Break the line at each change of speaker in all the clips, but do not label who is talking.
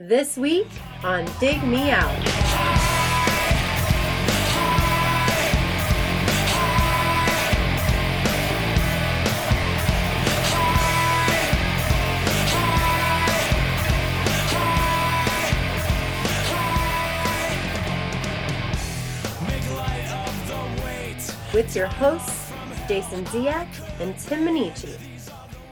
This week on Dig Me Out. With your hosts, Jason Ziak and Tim Minichi.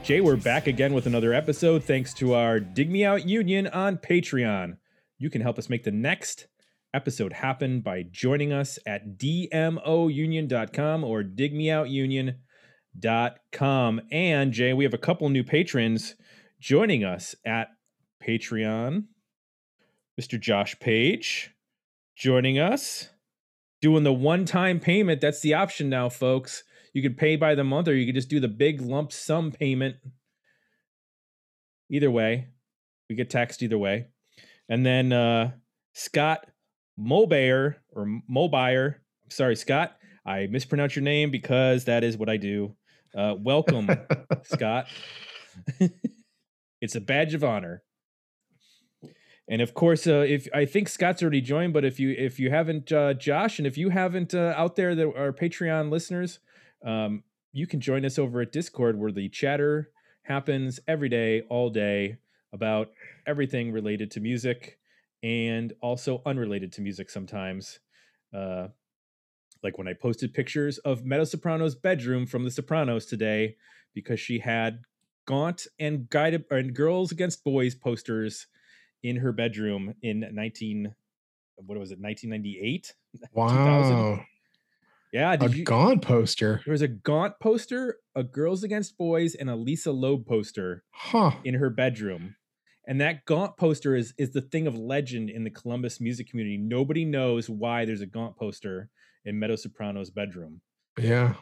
Jay, we're back again with another episode thanks to our Dig Me Out Union on Patreon. You can help us make the next episode happen by joining us at dmounion.com or digmeoutunion.com. And Jay, we have a couple new patrons joining us at Patreon. Mr. Josh Page joining us, doing the one time payment. That's the option now, folks. You could pay by the month or you could just do the big lump sum payment. Either way, we get taxed either way. And then uh, Scott Mobayer or Mobier. Sorry, Scott. I mispronounced your name because that is what I do. Uh, welcome, Scott. it's a badge of honor. And of course, uh, if I think Scott's already joined, but if you if you haven't, uh, Josh, and if you haven't uh, out there that are Patreon listeners, um, you can join us over at Discord, where the chatter happens every day, all day, about everything related to music and also unrelated to music sometimes. Uh, like when I posted pictures of Meadow Soprano's bedroom from The Sopranos today, because she had Gaunt and Guided and Girls Against Boys posters in her bedroom in 19 what was it 1998
Wow.
Yeah
A
you,
Gaunt poster.
there was a gaunt poster a girls against boys and a lisa loeb poster
Huh.
in her bedroom and that gaunt poster is is the thing of legend in the columbus music community nobody knows why there's a gaunt poster in meadow soprano's bedroom
Yeah.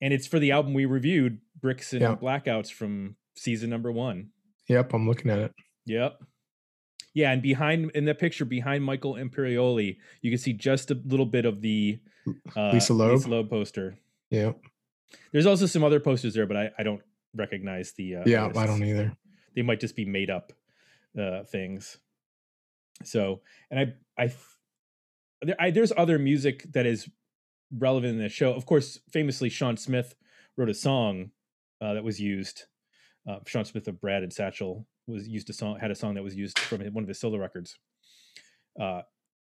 and it's for the album we reviewed bricks and
Yeah.
blackouts from season number one
Yep. I'm looking at it.
Yep. Yeah, and behind in the picture behind Michael Imperioli, you can see just a little bit of the uh,
Lisa Loeb?
Lisa Loeb poster.
Yeah.
There's also some other posters there, but I, I don't recognize the. Uh,
yeah. I don't either.
They might just be made up uh, things. So, and I, I, there, I, there's other music that is relevant in the show. Of course, famously, Shawn Smith wrote a song uh, that was used. Uh, Shawn Smith of Brad and Satchel was used a song, had a song that was used from one of his solo records uh,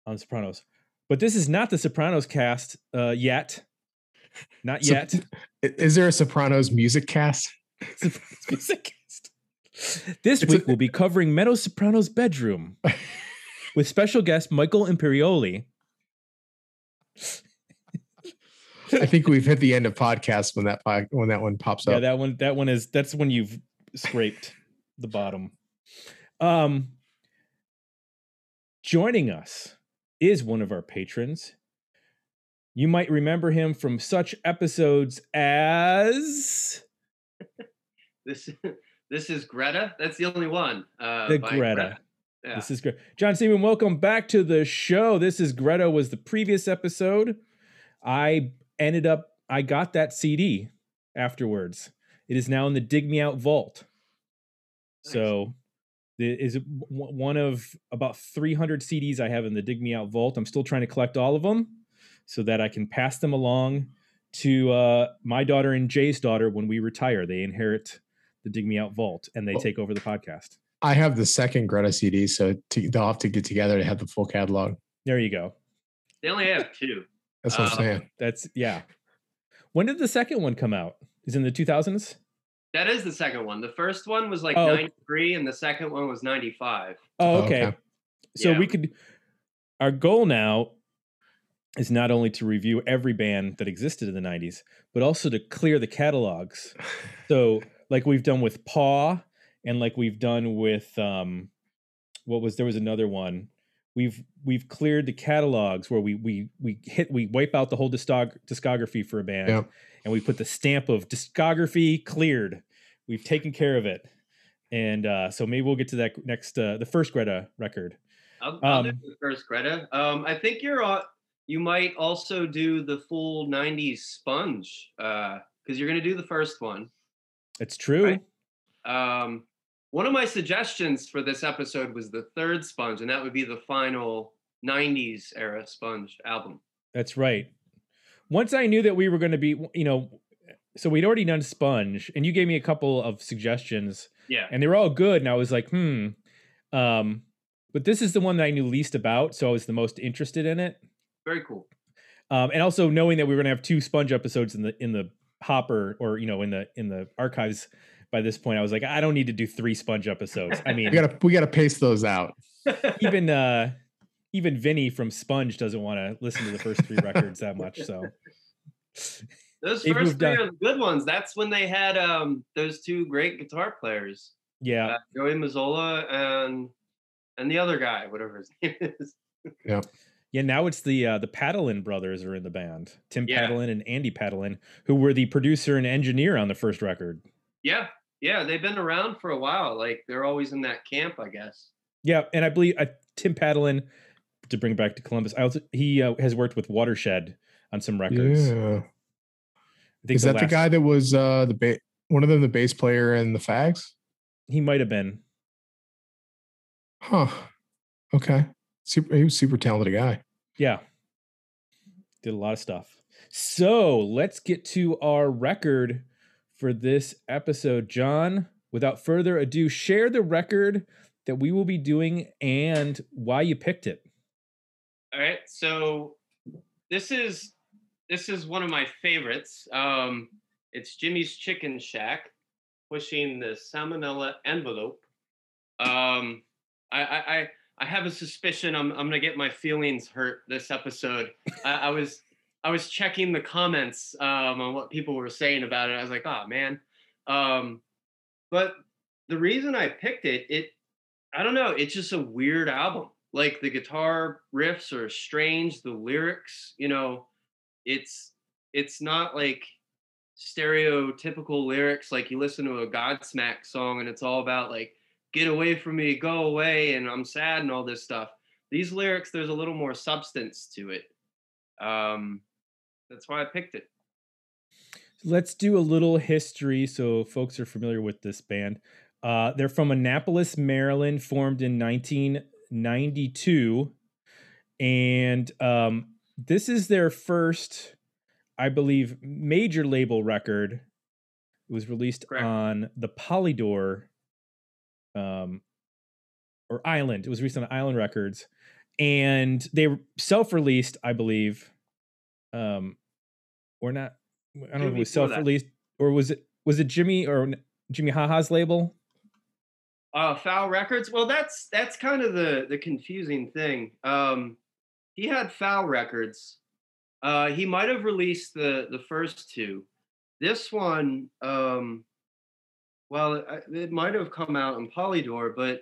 on Sopranos. But this is not the Sopranos cast uh, yet. Not
So-
yet.
Is there a Sopranos music cast?
Sopranos music cast. This
It's a-
week we'll be covering Meadow Soprano's bedroom with special guest Michael Imperioli.
I think we've hit the end of podcasts when that pod- when that one pops up.
Yeah, that one. That one is. That's when you've scraped the bottom. Um, joining us is one of our patrons. You might remember him from such episodes as
This this is Greta. That's the only one. Uh,
the
by
Greta.
Yeah.
This is great. John Seaman, welcome back to the show. This is Greta was the previous episode. I ended up I got that CD afterwards. It is now in the Dig Me Out vault.
Nice.
So is w- one of about 300 CDs I have in the Dig Me Out vault. I'm still trying to collect all of them so that I can pass them along to uh, my daughter and Jay's daughter when we retire. They inherit the Dig Me Out vault and they
Oh.
take over the podcast.
I have the second Greta CD, so to, they'll have to get together to have the full catalog.
There you go.
they only have two.
That's what I'm
Um,
saying.
That's yeah. When did the second one come out? Is it in the 2000s?
That is the second one. The first one was like
Oh.
93 and the second one was 95.
Oh,
Oh,
okay.
okay.
So
Yeah.
we could. Our goal now is not only to review every band that existed in the 90s, but also to clear the catalogs. So, like we've done with Paw, and like we've done with um, what was there was another one. We've we've cleared the catalogs where we we we hit we wipe out the whole discog- discography for a band,
Yep.
And we put the stamp of discography cleared. We've taken care of it, and uh, so maybe we'll get to that next uh, the first Greta record.
I'll, I'll do
Um,
the first Greta. Um, I think you're on. You might also do the full 90s sponge because you're going to do the first one.
It's true.
Right. Um, one of my suggestions for this episode was the third Sponge, and that would be the final '90s era Sponge album.
That's right. Once I knew that we were going to be, you know, so we'd already done Sponge, and you gave me a couple of suggestions,
Yeah.
and they were all good, and I was like, hmm. Um, but this is the one that I knew least about, so I was the most interested in it.
Very cool.
Um, and also knowing that we were going to have two Sponge episodes in the in the hopper, or you know, in the in the archives. By this point, I was like, I don't need to do three Sponge episodes. I mean,
We gotta we gotta pace those out.
even uh even Vinny from Sponge doesn't want to listen to the first three records that much. So
Those
They've
first
moved
three
on.
are the good ones. That's when they had um those two great guitar players,
yeah,
uh, Joey Mazzola and and the other guy, whatever his name is.
Yeah. Yeah. Now it's the uh, the Patalan brothers are in the band. Tim
Yeah.
Patalan and Andy Patalan, who were the producer and engineer on the first record.
Yeah, yeah, they've been around for a while. Like they're always in that camp, I guess.
Yeah, and I believe uh, Tim Patalan, to bring back to Columbus, I also he uh, has worked with Watershed on some records.
Yeah.
I think
Is that the guy that was uh the ba- one of them the bass player in the Fags?
He might have been.
Huh. Okay. Super he was a super talented guy.
Yeah. Did a lot of stuff. So let's get to our record for this episode. John, without further ado, share the record that we will be doing and why you picked it.
All right, so this is this is one of my favorites. Um, it's Jimmy's Chicken Shack, pushing the salmonella envelope. Um, I, I I I have a suspicion I'm I'm gonna get my feelings hurt this episode. I, I was I was checking the comments um, on what people were saying about it. I was like, oh man. Um, but the reason I picked it, it I don't know, it's just a weird album. Like the guitar riffs are strange, the lyrics, you know, it's it's not like stereotypical lyrics like you listen to a Godsmack song and it's all about like get away from me, go away and I'm sad and all this stuff. These lyrics there's a little more substance to it. Um that's why I picked it.
Let's do a little history so folks are familiar with this band. Uh, they're from Annapolis, Maryland, formed in 1992. And um, this is their first, I believe, major label record. It was released
Correct.
on the Polydor um, or Island. It was released on Island Records. And they self released, I believe, um, or not. I don't know if it was self released or was it was it Jimmy or Jimmy Haha's label?
Uh, Fowl Records. Well, that's that's kind of the the confusing thing. Um, he had Fowl Records. Uh, he might have released the the first two. This one, um, well, it, it might have come out in Polydor, but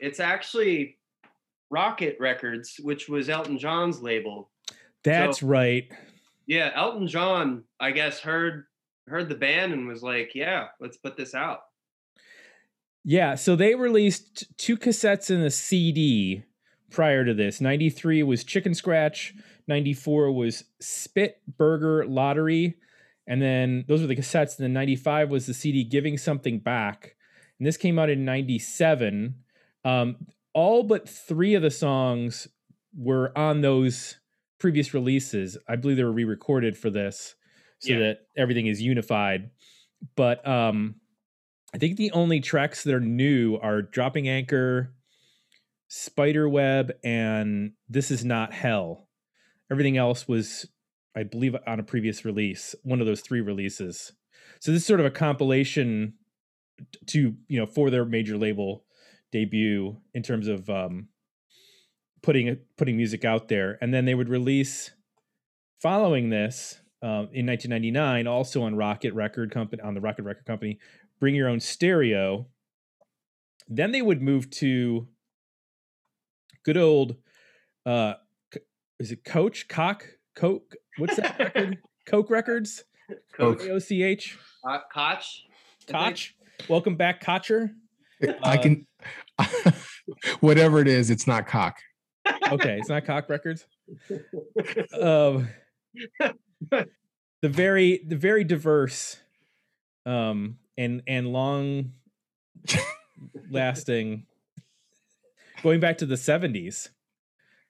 it's actually Rocket Records, which was Elton John's label.
That's
So-
right.
Yeah, Elton John, I guess, heard heard the band and was like, "Yeah, let's put this out."
Yeah, so they released two cassettes and a CD prior to this. 93 was Chicken Scratch, 94 was Spit Burger Lottery, and then those were the cassettes. And then 95 was the CD Giving Something Back. And this came out in 97. Um, all but three of the songs were on those previous releases. I believe they were re-recorded for this so
Yeah.
that everything is unified. But um I think the only tracks that are new are Dropping Anchor, Spiderweb, and This Is Not Hell. Everything else was, I believe, on a previous release, one of those three releases. So this is sort of a compilation to, you know, for their major label debut in terms of um putting putting music out there. And then they would release following this um, in 1999, also on Rocket Record Company, on the Rocket Record Company, Bring Your Own Stereo. Then they would move to good old, uh, is it Coach Cock Coke? What's that record? Coke Records.
Coke.
O C H.
Uh, Koch.
Koch. Welcome back, Kocher.
I
Uh,
can whatever it is, it's not cock.
Okay, it's not Cock Records. Um, the very the very diverse um and and long lasting, going back to the 70s.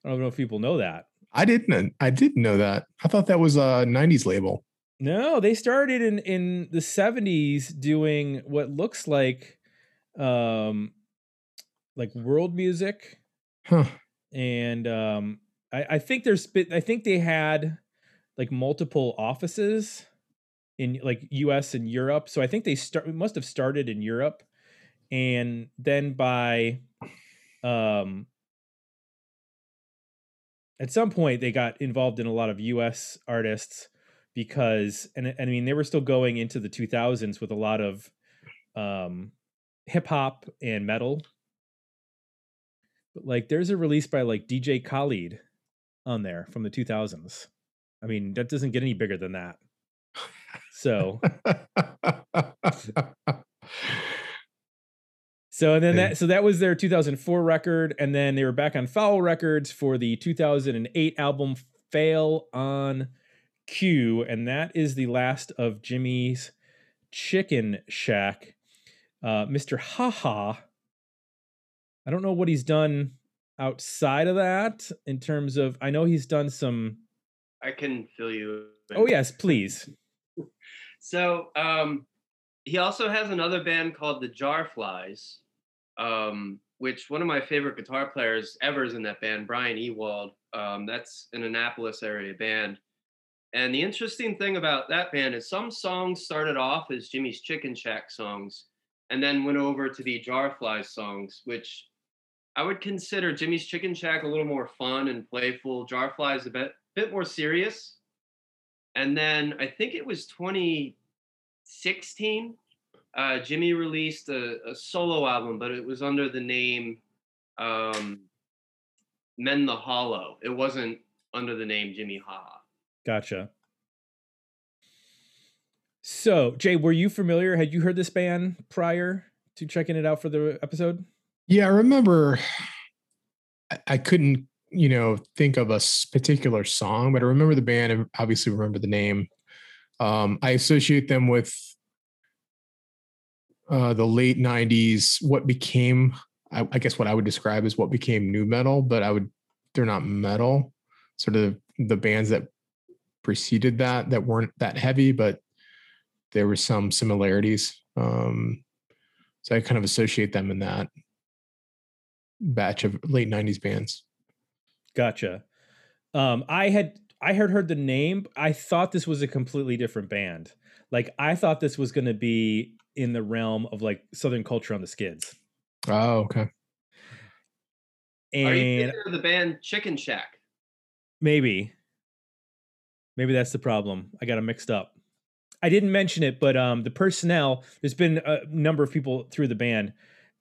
I don't know if people know that.
I didn't. I didn't know that. I thought that was a '90s label.
No, they started in in the 70s doing what looks like um like world music
Huh.
and um I, I think there's been- I think they had like multiple offices in like US and Europe. So I think they start must have started in Europe and then by um at some point they got involved in a lot of US artists because and, and I mean they were still going into the 2000s with a lot of um hip hop and metal. But like there's a release by like DJ Khaled on there from the 2000s. I mean, that doesn't get any bigger than that. So, so and then
Yeah.
that so that was their 2004 record and then they were back on Fowl Records for the 2008 album Fail on Cue and that is the last of Jimmy's Chicken Shack. Uh Mr. Haha I don't know what he's done outside of that in terms of I know he's done some
I can fill you. in.
Oh yes, please.
So um, he also has another band called the Jarflies, um, which one of my favorite guitar players ever is in that band, Brian Ewald. Um, that's an Annapolis area band. And the interesting thing about that band is some songs started off as Jimmy's Chicken Shack songs and then went over to the Jarflies songs, which I would consider Jimmy's Chicken Shack a little more fun and playful. Jarflies a bit bit more serious. And then I think it was 2016. Uh, Jimmy released a, a solo album, but it was under the name um, Men the Hollow. It wasn't under the name Jimmy Haha.
Gotcha. So, Jay, were you familiar? Had you heard this band prior to checking it out for the episode?
yeah, I remember. I, I couldn't, you know, think of a particular song, but I remember the band. and Obviously, remember the name. Um, I associate them with uh, the late '90s. What became, I, I guess, what I would describe as what became new metal, but I would, they're not metal. Sort of the bands that preceded that that weren't that heavy, but there were some similarities. Um, so I kind of associate them in that batch of late 90s bands.
Gotcha. Um, I had I had heard the name. I thought this was a completely different band. Like I thought this was going to be in the realm of like Southern Culture on the Skids.
Oh, okay.
Are you
And
thinking of the band Chicken Shack?
maybe, maybe that's the problem. I got them mixed up. I didn't mention it, but um, the personnel. There's been a number of people through the band.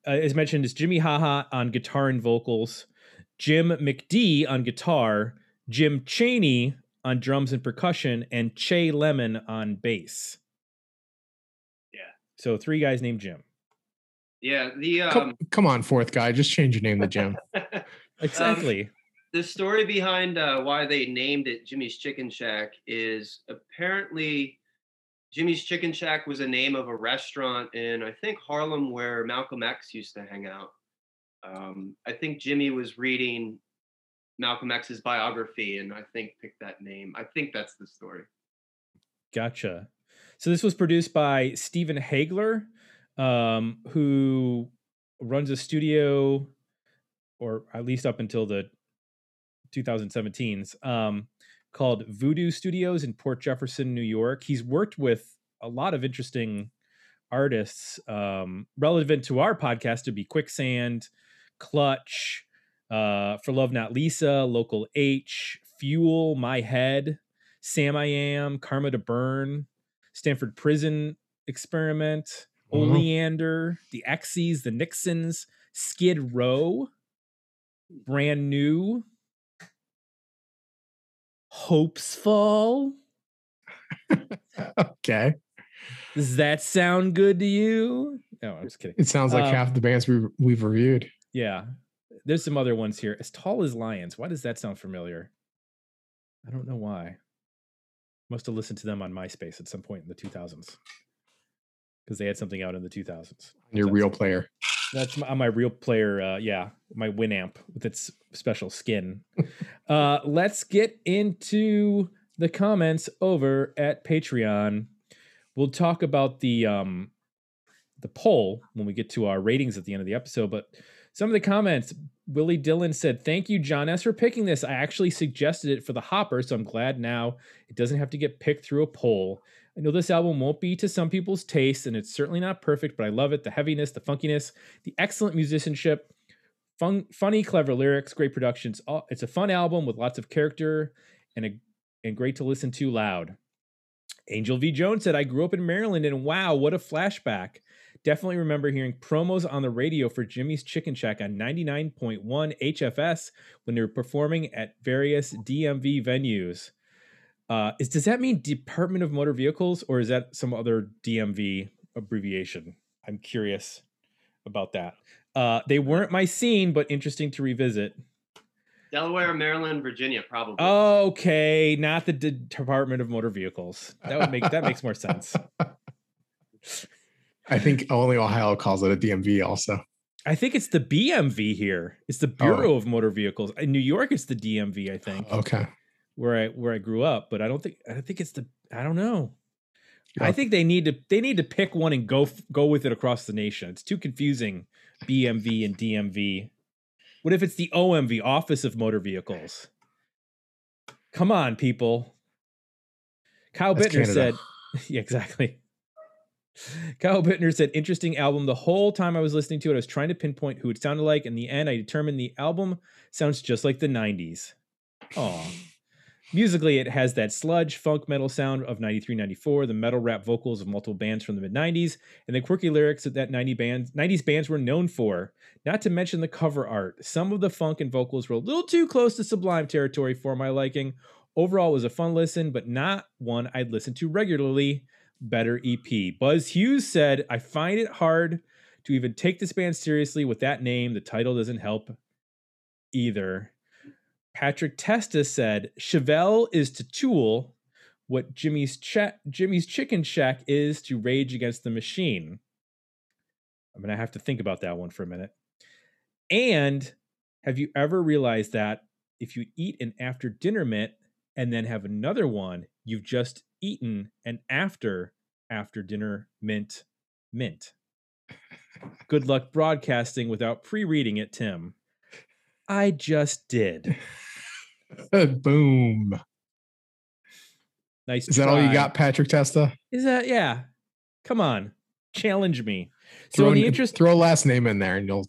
Uh, as mentioned, is Jimmy Haha on guitar and vocals, Jim McD on guitar, Jim Cheney on drums and percussion, and Che Lemon on bass.
Yeah.
So three guys named Jim.
Yeah, the um,
come, come on, fourth guy. Just change your name to Jim.
Exactly.
the story behind uh, why they named it Jimmy's Chicken Shack is apparently Jimmy's Chicken Shack was a name of a restaurant in I think Harlem where Malcolm X used to hang out. Um, I think Jimmy was reading Malcolm X's biography and I think picked that name. I think that's the story.
Gotcha. So this was produced by Stephen Haigler, um, who runs a studio, or at least up until the 2017s, um, called Voodoo Studios in Port Jefferson, New York. He's worked with a lot of interesting artists um, relevant to our podcast to be Quicksand, Clutch, uh, For Love Not Lisa, Local H, Fuel, My Head, Sam I Am, Karma to Burn, Stanford Prison Experiment,
Wow.
Oleander, the X's, the Nixons, Skid Row, Brand New, Hopes Fall.
okay.
Does that sound good to you? No, I'm just kidding.
It sounds like
Um,
half the bands we've, we've reviewed.
Yeah. There's some other ones here. As tall as lions. Why does that sound familiar? I don't know why. Must have listened to them on MySpace at some point in the 2000s. Because they had something out in the 2000s.
Your real player.
That's my, my real player. Uh, yeah, my Winamp with its special skin. uh, let's get into the comments over at Patreon. We'll talk about the um, the poll when we get to our ratings at the end of the episode. But some of the comments, Willie Dillon said, "Thank you, John S, for picking this. I actually suggested it for the Hopper, so I'm glad now it doesn't have to get picked through a poll." I know this album won't be to some people's taste, and it's certainly not perfect, but I love it. The heaviness, the funkiness, the excellent musicianship, fun, funny, clever lyrics, great productions. It's a fun album with lots of character and a, and great to listen to loud. Angel V. Jones said, I grew up in Maryland, and wow, what a flashback. Definitely remember hearing promos on the radio for Jimmy's Chicken Shack on 99.1 HFS when they were performing at various DMV venues. Uh, is does that mean Department of Motor Vehicles or is that some other DMV abbreviation? I'm curious about that. Uh, they weren't my scene, but interesting to revisit.
Delaware, Maryland, Virginia, probably.
Okay, not the D- Department of Motor Vehicles. That would make that makes more sense.
I think only Ohio calls it a DMV. Also,
I think it's the BMV here. It's the oh. Bureau oh. of Motor Vehicles. In New York, it's the DMV. I think.
Okay
where I where I grew up, but I don't think I don't think it's the I don't know. I think they need to they need to pick one and go go with it across the nation. It's too confusing. BMV and DMV. What if it's the OMV, Office of Motor Vehicles? Come on, people. Kyle That's Bittner Canada. said, yeah, exactly. Kyle Bittner said, interesting album. The whole time I was listening to it, I was trying to pinpoint who it sounded like. In the end, I determined the album sounds just like the 90s. Oh, Musically, it has that sludge funk metal sound of 93 94, the metal rap vocals of multiple bands from the mid 90s, and the quirky lyrics that, that 90 bands, 90s bands were known for. Not to mention the cover art. Some of the funk and vocals were a little too close to Sublime territory for my liking. Overall, it was a fun listen, but not one I'd listen to regularly. Better EP. Buzz Hughes said, I find it hard to even take this band seriously with that name. The title doesn't help either. Patrick Testa said Chevelle is to Tool what Jimmy's Ch- Jimmy's Chicken Shack is to Rage Against the Machine. I'm gonna have to think about that one for a minute. And have you ever realized that if you eat an after dinner mint and then have another one, you've just eaten an after after dinner mint mint. Good luck broadcasting without pre-reading it, Tim. I just did.
Boom.
Nice.
Is try. that all you got, Patrick Testa?
Is that yeah? Come on, challenge me. So
throw,
in
the
interest,
throw a last name in there, and you'll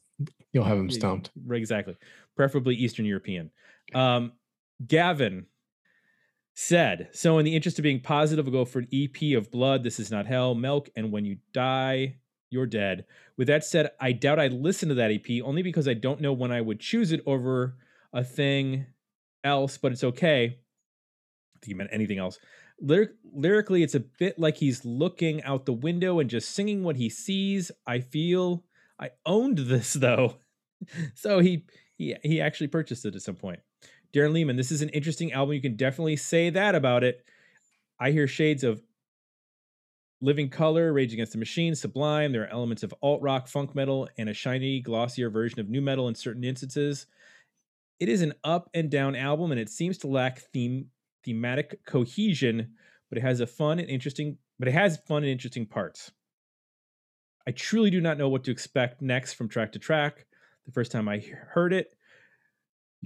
you'll have him stumped.
Exactly. Preferably Eastern European. Um, Gavin said, "So in the interest of being positive, we'll go for an EP of Blood. This is not hell. Milk, and when you die, you're dead. With that said, I doubt I'd listen to that EP only because I don't know when I would choose it over a thing else, but it's okay. I think you meant anything else. Lyric- lyrically, it's a bit like he's looking out the window and just singing what he sees. I feel I owned this though, so he he he actually purchased it at some point. Darren Lehman, this is an interesting album. You can definitely say that about it. I hear shades of Living Colour, Rage Against the Machine, Sublime. There are elements of alt rock, funk metal, and a shiny, glossier version of new metal in certain instances. It is an up and down album, and it seems to lack theme thematic cohesion, but it has a fun and interesting. But it has fun and interesting parts. I truly do not know what to expect next from track to track. The first time I heard it,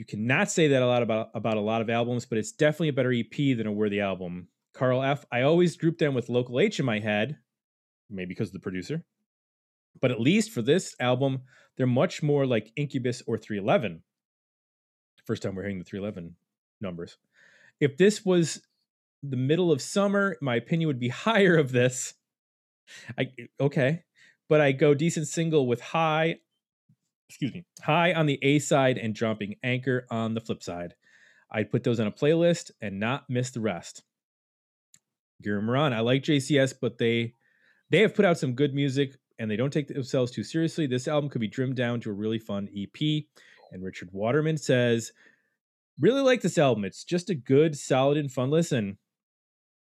you cannot say that a lot about about a lot of albums, but it's definitely a better EP than a worthy album. Carl F. I always group them with Local H in my head, maybe because of the producer. But at least for this album, they're much more like Incubus or 311. First time we're hearing the 311 numbers. If this was the middle of summer, my opinion would be higher of this. I okay, but I go decent single with high, excuse me, high on the A side and dropping anchor on the flip side. I'd put those on a playlist and not miss the rest. Gary Moran, I like JCS, but they they have put out some good music and they don't take themselves too seriously. This album could be trimmed down to a really fun EP. And Richard Waterman says, Really like this album. It's just a good, solid, and fun listen.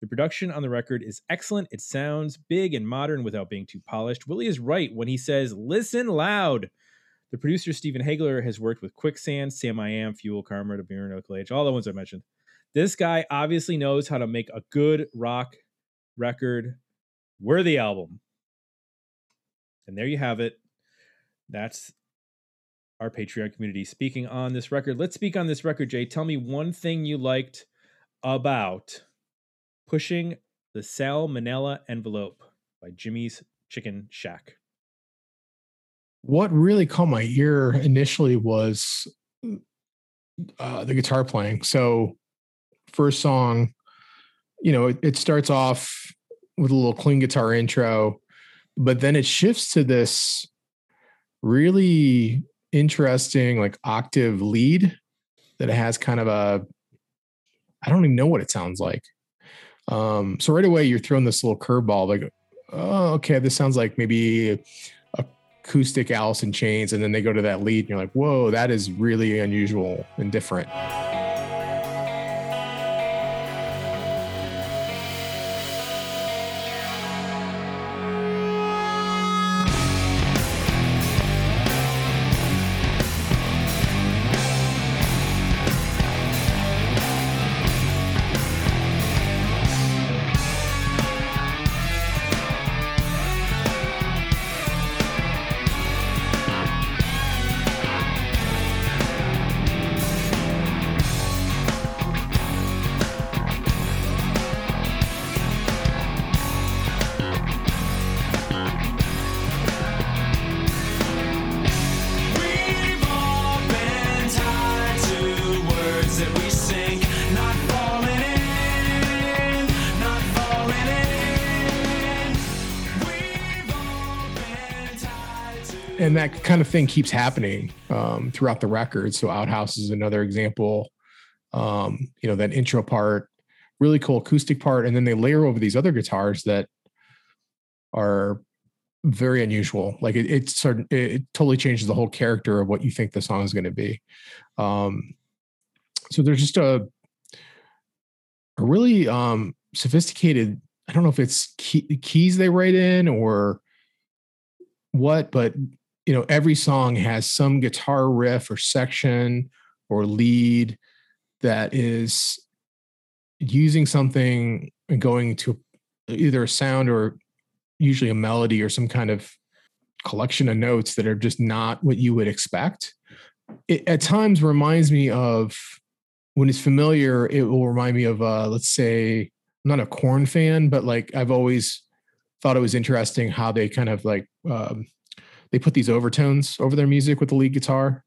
The production on the record is excellent. It sounds big and modern without being too polished. Willie is right when he says, listen loud. The producer, Stephen Haigler, has worked with Quicksand, Sam I Am, Fuel, Karma, to Mirror, Age, all the ones I mentioned. This guy obviously knows how to make a good rock record worthy album. And there you have it. That's our Patreon community speaking on this record. Let's speak on this record, Jay. Tell me one thing you liked about pushing the salmonella envelope by Jimmy's Chicken Shack.
What really caught my ear initially was uh, the guitar playing. So, first song, you know, it, it starts off with a little clean guitar intro, but then it shifts to this really interesting, like octave lead that has kind of a, I don't even know what it sounds like. Um, so right away you're throwing this little curveball, like, oh, okay, this sounds like maybe acoustic Alice in Chains, and then they go to that lead, and you're like, whoa, that is really unusual and different. Kind of thing keeps happening um, throughout the record. So Outhouse is another example. Um, you know, that intro part, really cool acoustic part, and then they layer over these other guitars that are very unusual. Like it, it it totally changes the whole character of what you think the song is going to be. Um, so there's just a a really um, sophisticated. I don't know if it's key, keys they write in or what, but you know every song has some guitar riff or section or lead that is using something and going to either a sound or usually a melody or some kind of collection of notes that are just not what you would expect. It at times reminds me of when it's familiar it will remind me of uh let's say I'm not a Korn fan but like i've always thought it was interesting how they kind of like um, they put these overtones over their music with the lead guitar.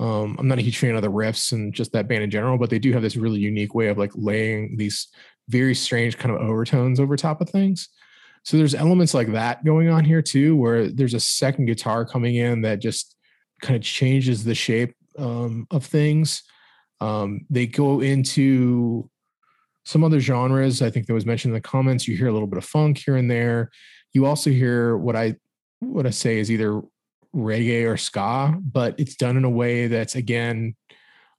Um, I'm not a huge fan of the riffs and just that band in general, but they do have this really unique way of like laying these very strange kind of overtones over top of things. So there's elements like that going on here too, where there's a second guitar coming in that just kind of changes the shape um, of things. Um, they go into some other genres. I think that was mentioned in the comments. You hear a little bit of funk here and there. You also hear what I what I say is either reggae or ska, but it's done in a way that's again,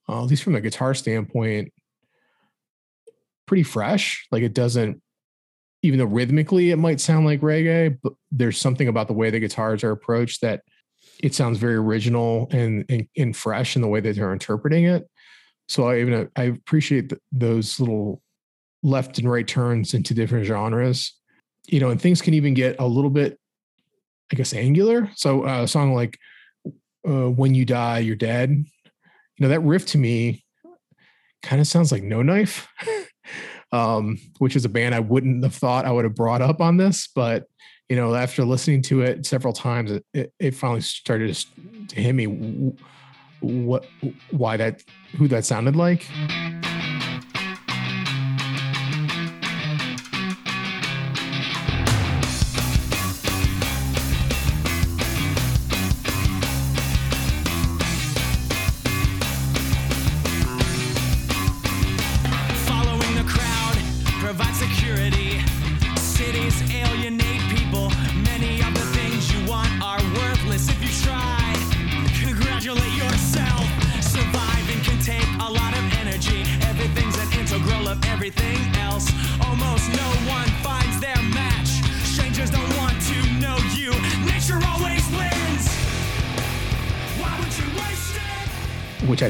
uh, at least from a guitar standpoint, pretty fresh. Like it doesn't, even though rhythmically it might sound like reggae, but there's something about the way the guitars are approached that it sounds very original and and, and fresh in the way that they're interpreting it. So I even I appreciate those little left and right turns into different genres. You know, and things can even get a little bit I guess angular. So uh, a song like uh, "When You Die, You're Dead," you know that riff to me kind of sounds like No Knife, um, which is a band I wouldn't have thought I would have brought up on this, but you know after listening to it several times, it, it, it finally started to hit me what why that who that sounded like.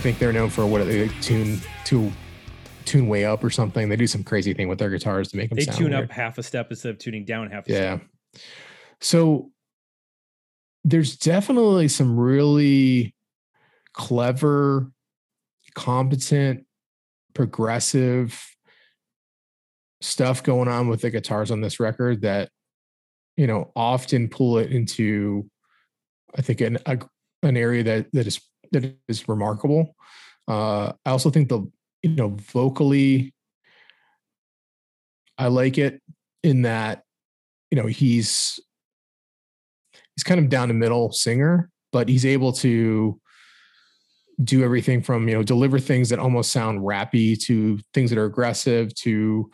Think they're known for. What they tune to tune way up or something. They do some crazy thing with their guitars to make them.
They tune
weird.
up half a step instead of tuning down half a
Yeah.
step.
So there's definitely some really clever, competent, progressive stuff going on with the guitars on this record that you know often pull it into I think an a, an area that that is that is remarkable. Uh, I also think the you know vocally I like it in that you know he's he's kind of down the middle singer, but he's able to do everything from you know deliver things that almost sound rappy to things that are aggressive to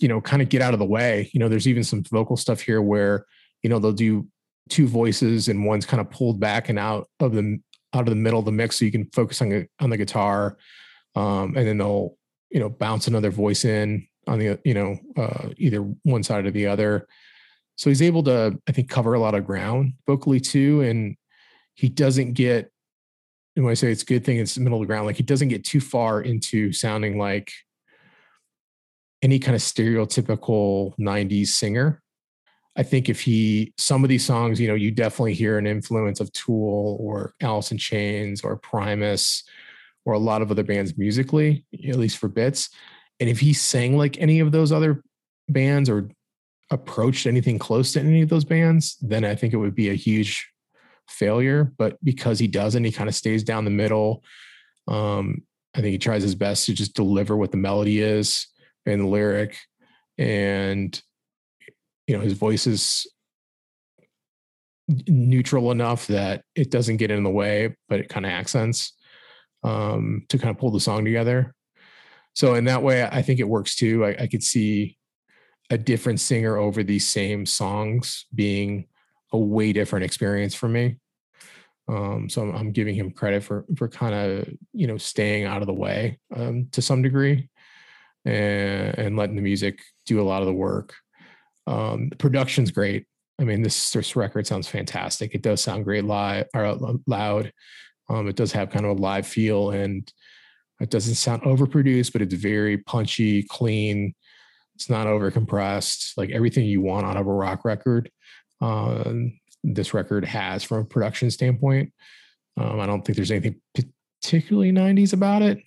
you know kind of get out of the way. You know, there's even some vocal stuff here where you know they'll do two voices and one's kind of pulled back and out of the out of the middle of the mix so you can focus on the on the guitar um, and then they'll you know bounce another voice in on the you know uh, either one side or the other. So he's able to i think cover a lot of ground vocally too and he doesn't get and when i say it's a good thing it's the middle of the ground like he doesn't get too far into sounding like any kind of stereotypical 90s singer i think if he some of these songs you know you definitely hear an influence of tool or alice in chains or primus or a lot of other bands musically at least for bits and if he sang like any of those other bands or approached anything close to any of those bands, then I think it would be a huge failure. But because he doesn't, he kind of stays down the middle. Um, I think he tries his best to just deliver what the melody is and the lyric. And, you know, his voice is neutral enough that it doesn't get in the way, but it kind of accents um, to kind of pull the song together. So in that way, I think it works too. I, I could see a different singer over these same songs being a way different experience for me. Um, so I'm, I'm giving him credit for for kind of you know staying out of the way um, to some degree, and, and letting the music do a lot of the work. Um, the production's great. I mean, this this record sounds fantastic. It does sound great live or uh, loud. Um, it does have kind of a live feel, and it doesn't sound overproduced, but it's very punchy, clean. It's not over compressed. Like everything you want out of a rock record, um, this record has from a production standpoint. Um, I don't think there's anything particularly 90s about it.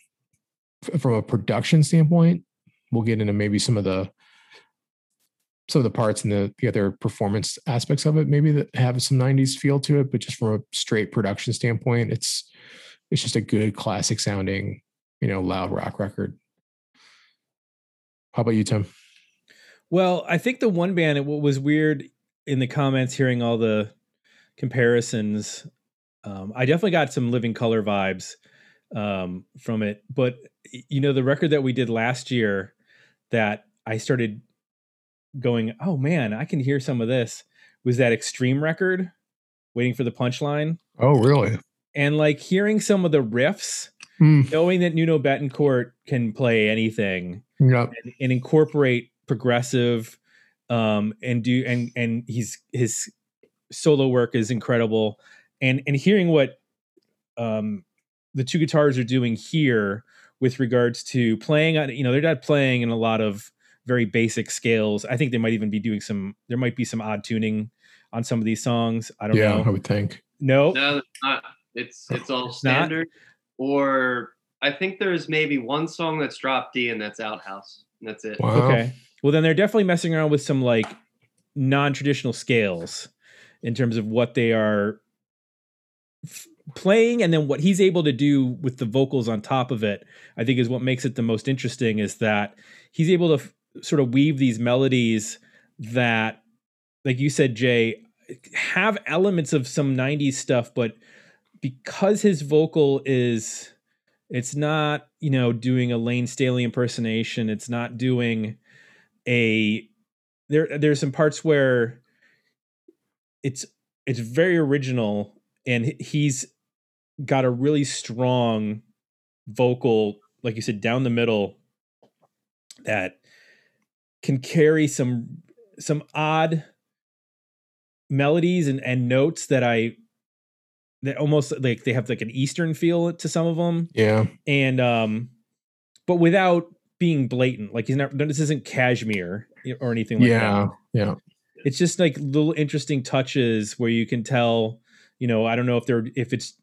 From a production standpoint, we'll get into maybe some of the some of the parts and the, the other performance aspects of it maybe that have some 90s feel to it but just from a straight production standpoint it's it's just a good classic sounding you know loud rock record how about you tim
Well, I think the one band, what was weird in the comments hearing all the comparisons. Um, I definitely got some living color vibes um, from it. But, you know, the record that we did last year that I started going, oh man, I can hear some of this. Was that extreme record, Waiting for the Punchline.
oh really?
And like hearing some of the riffs,
Hmm,
knowing that Nuno Bettencourt can play anything
yeah
and, and incorporate progressive um and do and and he's his solo work is incredible. And and hearing what um the two guitars are doing here with regards to playing on you know they're not playing in a lot of very basic scales i think they might even be doing some there might be some odd tuning on some of these songs i don't know.
yeah i would think
no
No, it's not. It's it's all
It's not?
standard. Or I think there's maybe one song that's drop D and that's Outhouse. And that's it.
wow
Okay. Well, then they're definitely messing around with some like non-traditional scales in terms of what they are f- playing and then what he's able to do with the vocals on top of it. I think is what makes it the most interesting is that he's able to f- sort of weave these melodies that like you said Jay have elements of some 90s stuff but because his vocal is it's not you know doing a layne staley impersonation it's not doing a there there's some parts where it's it's very original and he- he's got a really strong vocal like you said down the middle that can carry some some odd melodies and, and notes that I that almost like they have like an Eastern feel to some of them,
Yeah.
and um, but without being blatant. Like he's not. This isn't Kashmir or anything like
yeah.
that.
Yeah.
It's just like little interesting touches where you can tell. You know, I don't know if they're if it's.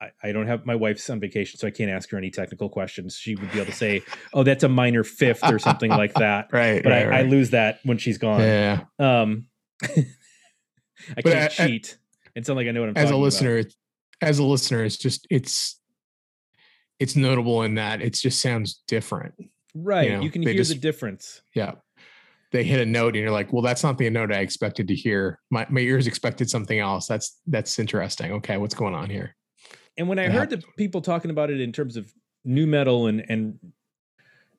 I, I don't have my wife's on vacation, so I can't ask her any technical questions. She would be able to say, "Oh, that's a minor fifth or something like that."
Right.
But
right,
I, I lose that when she's gone.
Yeah.
Um, I
But
can't
I-
cheat and sound like I know what I'm
As a listener, as a listener, it's just it's it's notable in that it just sounds different.
right?
know,
you can hear the difference.
Yeah. They hit a note and you're like, well, that's not the note I expected to hear. My my ears expected something else. That's that's interesting. Okay, what's going on here?
And when I
It
heard the people talking about it in terms of new metal and and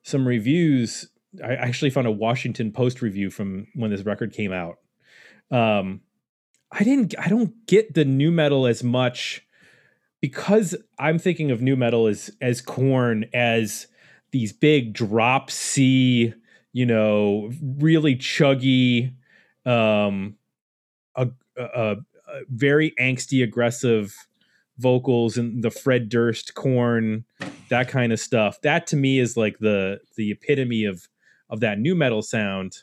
some reviews, I actually found a Washington Post review from when this record came out. Um, I didn't, I don't get the new metal as much because I'm thinking of new metal as as Korn as these big drop C, you know, really chuggy, um, a, a, a very angsty, aggressive vocals and the Fred Durst Korn, that kind of stuff. That to me is like the the epitome of of that new metal sound.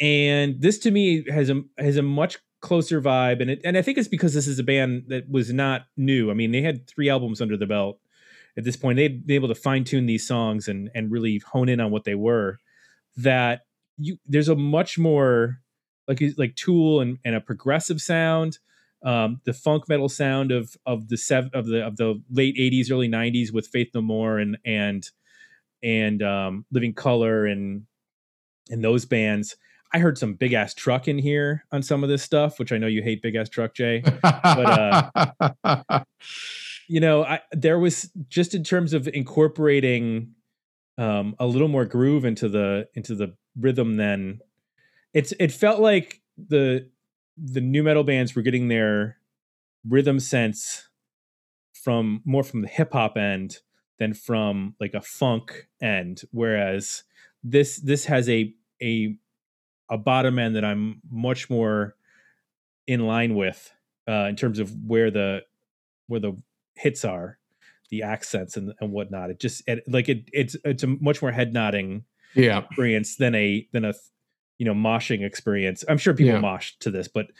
And this to me has a has a much closer vibe, and it, and I think it's because this is a band that was not new. I mean, they had three albums under the belt at this point. They'd been able to fine tune these songs and and really hone in on what they were. That you there's a much more like like Tool and, and a progressive sound um, the funk metal sound of of the sev- of the of the late '80s, early '90s with Faith No More and and and um, Living Colour and and those bands. I heard some big ass truck in here on some of this stuff, which I know you hate big ass truck, Jay. But uh, You know, I there was just in terms of incorporating um, a little more groove into the into the rhythm than it's it felt like the the new metal bands were getting their rhythm sense from more from the hip hop end than from like a funk end whereas this this has a a a bottom end that I'm much more in line with uh in terms of where the where the hits are the accents and, and whatnot it just it, like it it's it's a much more head nodding
yeah.
experience than a than a you know moshing experience. I'm sure people
Yeah.
mosh to this, but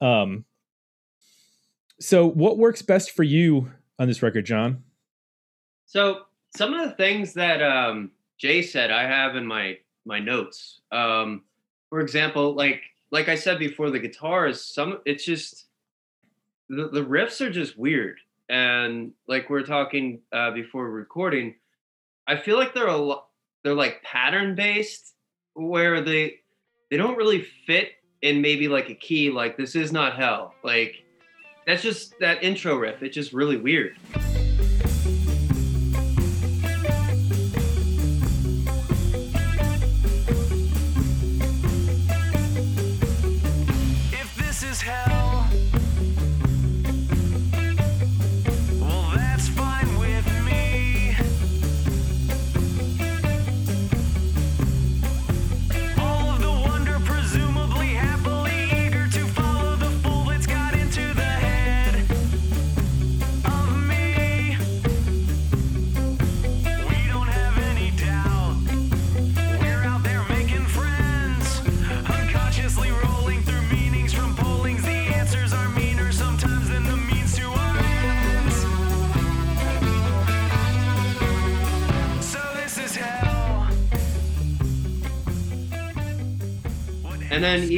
um so what works best for you on this record, John?
So some of the things that um, Jay said, I have in my my notes. Um, for example, like like I said before, the guitars. Some it's just the, the riffs are just weird, and like we're talking uh, before recording, I feel like they're a lo- they're like pattern based, where they they don't really fit in maybe like a key. Like this is not hell. Like that's just that intro riff. It's just really weird.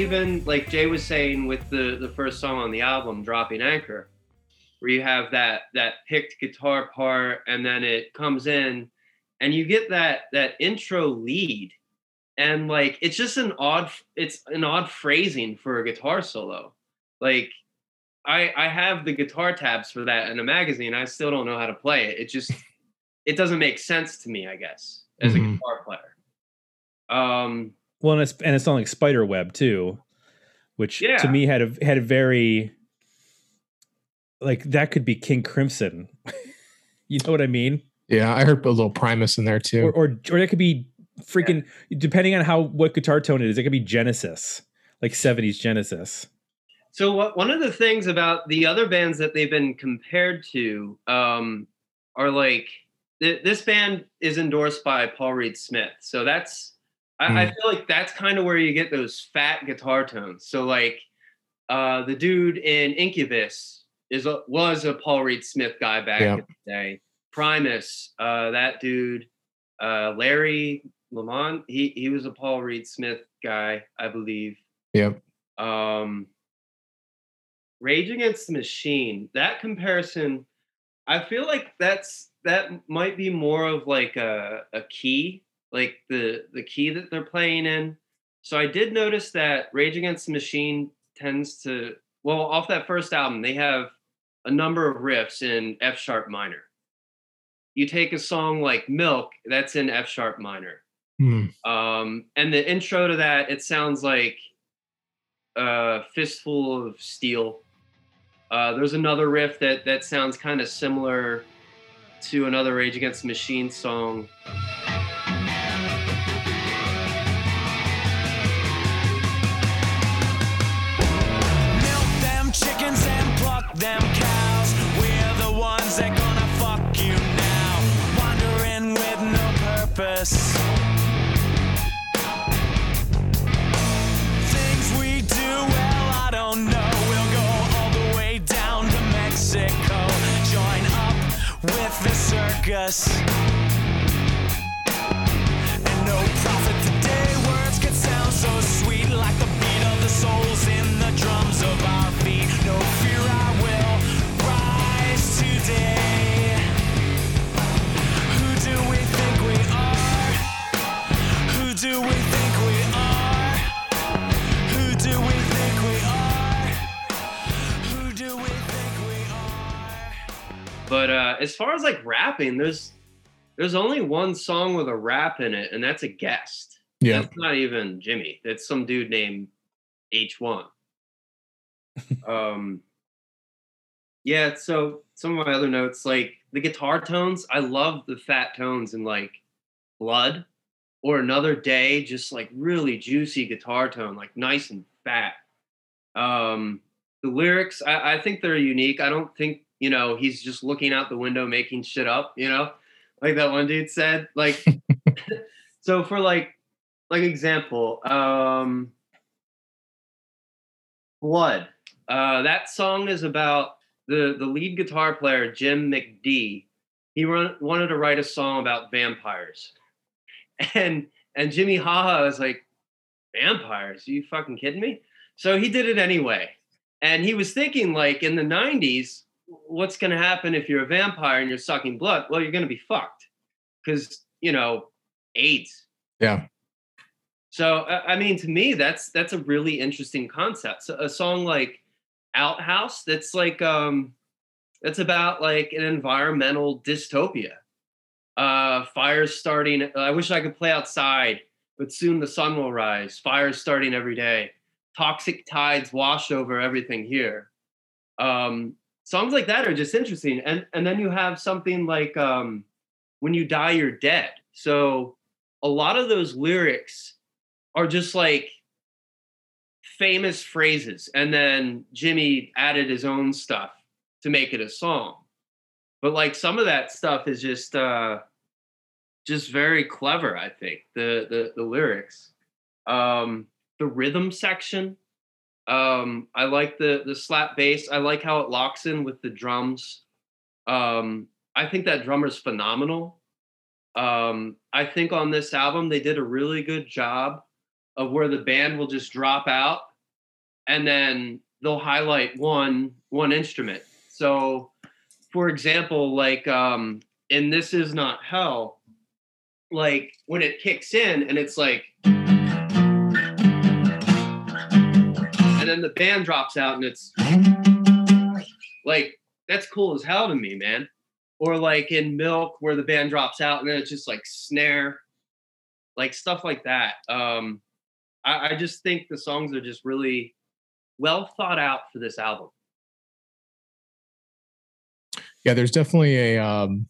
Even like Jay was saying with the the first song on the album, "Dropping Anchor," where you have that that picked guitar part, and then it comes in, and you get that that intro lead, and like it's just an odd it's an odd phrasing for a guitar solo. Like I I have the guitar tabs for that in a magazine. I still don't know how to play it. It just it doesn't make sense to me. I guess as a
Mhm.
guitar player. Um.
Well, and it's and it's on like Spiderweb too, which
Yeah.
to me had a had a very like that could be King Crimson. you know what I mean?
Yeah. I heard a little Primus in there too.
Or or or that could be freaking depending on how what guitar tone it is, it could be Genesis, like 70s Genesis.
So what, one of the things about the other bands that they've been compared to um, are like th- this band is endorsed by Paul Reed Smith, so that's I, I feel like that's kind of where you get those fat guitar tones. So like uh, the dude in Incubus is a, was a Paul Reed Smith guy back
Yeah.
in the day. Primus, uh, that dude, uh, Larry LaLonde, he he was a Paul Reed Smith guy, I believe.
Yep.
Um, Rage Against the Machine. That comparison, I feel like that's that might be more of like a, a key, like the the key that they're playing in. So I did notice that Rage Against the Machine tends to well off that first album they have a number of riffs in F sharp minor. You take a song like Milk, that's in F sharp minor.
Hmm.
Um, and the intro to that, it sounds like a fistful of steel. Uh, there's another riff that that sounds kind of similar to another Rage Against the Machine song.
Purpose. Things we do, well, I don't know. We'll go all the way down to Mexico. Join up with the circus.
Uh, as far as like rapping, there's there's only one song with a rap in it, and that's a guest.
Yeah.
That's not even Jimi. That's some dude named H1. um yeah, so some of my other notes, like the guitar tones, I love the fat tones in like Blood or Another Day, just like really juicy guitar tone, like nice and fat. Um the lyrics, I, I think they're unique. I don't think, you know, he's just looking out the window making shit up, you know, like that one dude said. Like so for like like example, um Blood. Uh that song is about the the lead guitar player Jim McD. He run, wanted to write a song about vampires. And and Jimi HaHa was like, vampires? Are you fucking kidding me? So he did it anyway. And he was thinking like in the 90s, what's going to happen if you're a vampire and you're sucking blood? Well, you're going to be fucked because, you know, AIDS.
Yeah.
So I mean, to me, that's that's a really interesting concept. So a song like Outhouse, that's like um, that's about like an environmental dystopia. Uh, fires starting. I wish I could play outside, but soon the sun will rise. Fires starting every day. Toxic tides wash over everything here. Um, songs like that are just interesting, and and then you have something like um, when you die, you're dead. So a lot of those lyrics are just like famous phrases. And then jimmy added his own stuff to make it a song. But like some of that stuff is just uh just very clever i think the the, the lyrics. Um the rhythm section um i like the the slap bass. I like how it locks in with the drums. Um i think that drummer's phenomenal. Um i think on this album they did a really good job of where the band will just drop out and then they'll highlight one one instrument. So for example like um in this is not hell like when it kicks in and it's like the band drops out and it's like that's cool as hell to me man or like in milk where the band drops out and then it's just like snare like stuff like that um I, I just think the songs are just really well thought out for this album.
Yeah, there's definitely a um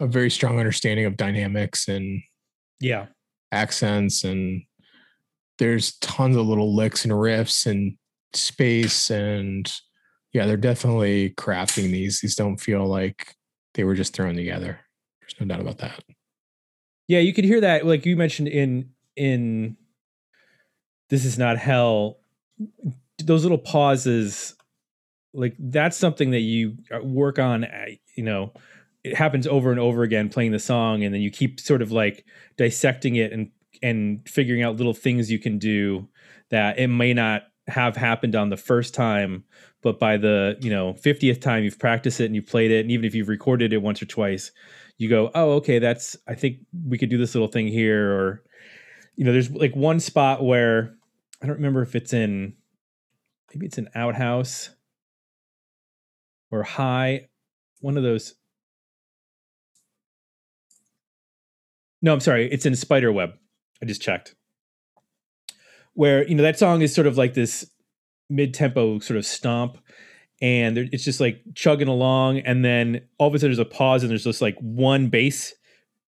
a very strong understanding of dynamics and
Yeah.
accents and there's tons of little licks and riffs and space and yeah, they're definitely crafting these. These don't feel like they were just thrown together. There's no doubt about that.
Yeah, you could hear that, like you mentioned in in "This Is Not Hell." Those little pauses, like that's something that you uh, work on. uh, You know, it happens over and over again, playing the song, and then you keep sort of like dissecting it and and figuring out little things you can do that it may not have happened on the first time, but by the you know fiftieth time you've practiced it and you've played it, and even if you've recorded it once or twice, you go, oh, okay, that's I think we could do this little thing here, or you know, there's like one spot where I don't remember if it's in maybe it's an outhouse or high, one of those. No, I'm sorry, it's in Spiderweb. I just checked. Where you know that song is sort of like this mid-tempo sort of stomp and it's just like chugging along and then all of a sudden there's a pause and there's just like one bass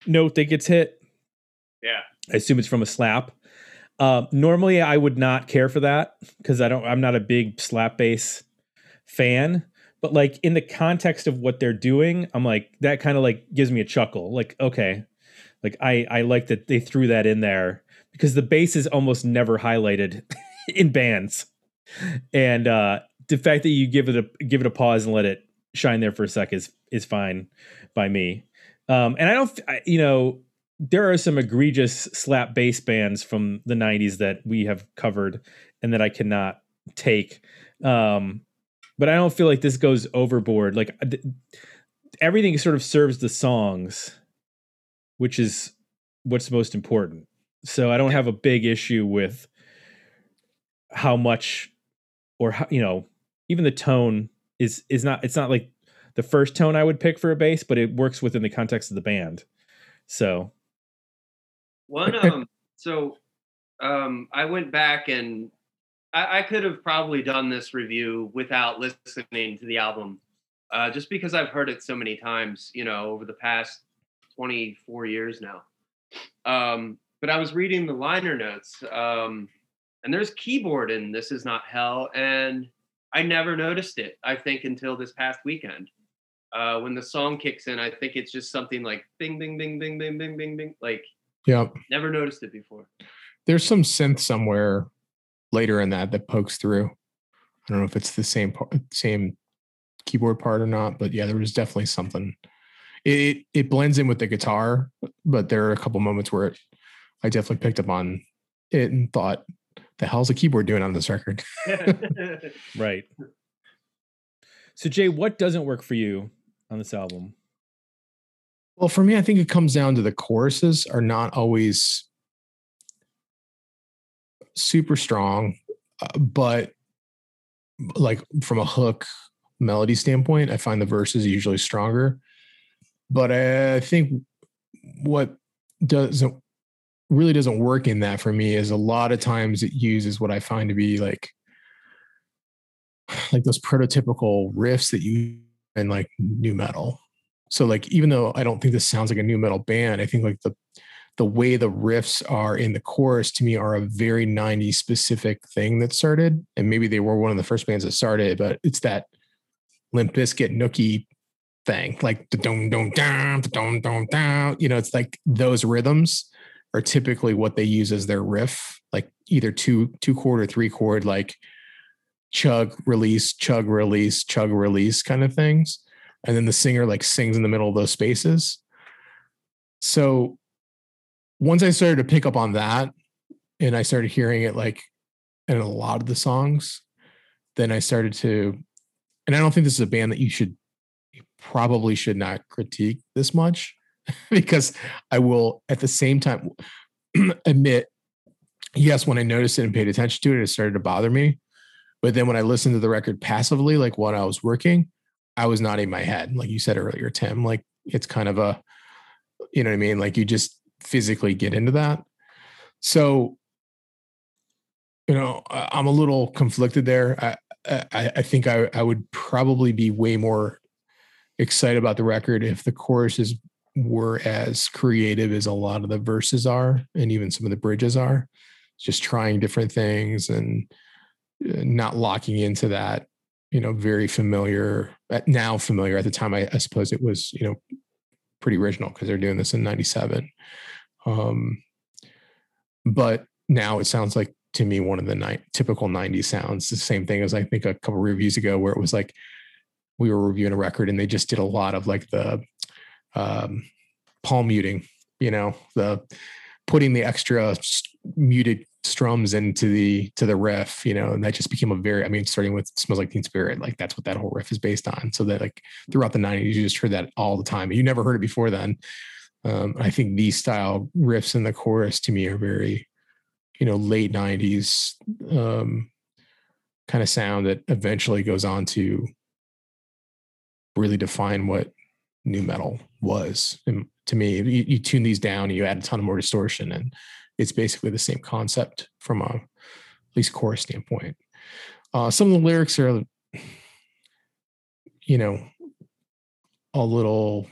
note that gets hit
Yeah.
i assume it's from a slap uh, normally i would not care for that because i don't i'm not a big slap bass fan but like in the context of what they're doing i'm like that kind of like gives me a chuckle like okay like i i like that they threw that in there because the bass is almost never highlighted in bands. And uh the fact that you give it a give it a pause and let it shine there for a sec is is fine by me. Um and i don't I, you know there are some egregious slap bass bands from the 90s that we have covered and that i cannot take. Um but i don't feel like this goes overboard. Like th- everything sort of serves the songs which is what's most important so i don't have a big issue with how much or how, you know even the tone is is not it's not like the first tone i would pick for a bass but it works within the context of the band so
One um so um I went back and I, I could have probably done this review without listening to the album. Uh just because I've heard it so many times, you know, over the past 24 years now. Um but I was reading the liner notes, um, and there's keyboard in This Is Not Hell, and I never noticed it, I think, until this past weekend. Uh, when the song kicks in, I think it's just something like bing, bing, bing, bing, bing, bing, bing, bing. Like,
Yep.
never noticed it before.
There's some synth somewhere later in that that pokes through. I don't know if it's the same part, same keyboard part or not, but yeah, there was definitely something. It it, blends in with the guitar, but there are a couple moments where it, I definitely picked up on it and thought, "The hell's a keyboard doing on this record?"
right so jay what doesn't work for you on this album
Well, for me, I think it comes down to the choruses are not always super strong, uh, but like from a hook melody standpoint, I find the verses usually stronger. But I think what doesn't really doesn't work in that for me is a lot of times it uses what I find to be like like those prototypical riffs that you in like new metal. So like even though I don't think this sounds like a new metal band, I think like the the way the riffs are in the chorus to me are a very 90s specific thing that started. And maybe they were one of the first bands that started, but it's that Limp Bizkit nookie thing, like the dong dong down, the dong dong down. You know, it's like those rhythms are typically what they use as their riff, like either two two chord or three chord, like chug release, chug release, chug release kind of things. And then the singer like sings in the middle of those spaces. So once I started to pick up on that and I started hearing it like in a lot of the songs, then I started to, and I don't think this is a band that you should probably should not critique this much because I will at the same time admit, yes, when I noticed it and paid attention to it, it started to bother me. But then when I listened to the record passively, like when I was working, I was nodding my head. Like you said earlier, Tim, like it's kind of a, you know what I mean? Like you just physically get into that. So, you know, I'm a little conflicted there. I, I, I think I, I would probably be way more excited about the record if the choruses were as creative as a lot of the verses are, and even some of the bridges are. Just trying different things and uh, not locking into that, you know, very familiar uh, now familiar at the time. I, I suppose it was, you know, pretty original because they're doing this in 97. Um, but now it sounds like to me one of the ni- typical 90s sounds the same thing as i think a couple reviews ago where it was like we were reviewing a record and they just did a lot of like the um, palm muting you know the putting the extra muted strums into the to the riff you know and that just became a very i mean starting with smells like teen spirit like that's what that whole riff is based on. So that like throughout the 90s you just heard that all the time. You never heard it before then. Um, i think these style riffs in the chorus to me are very you know late 90s um, kind of sound that eventually goes on to really define what new metal was. And to me you, you tune these down and you add a ton of more distortion and it's basically the same concept from a at least chorus standpoint. Uh, some of the lyrics are you know a little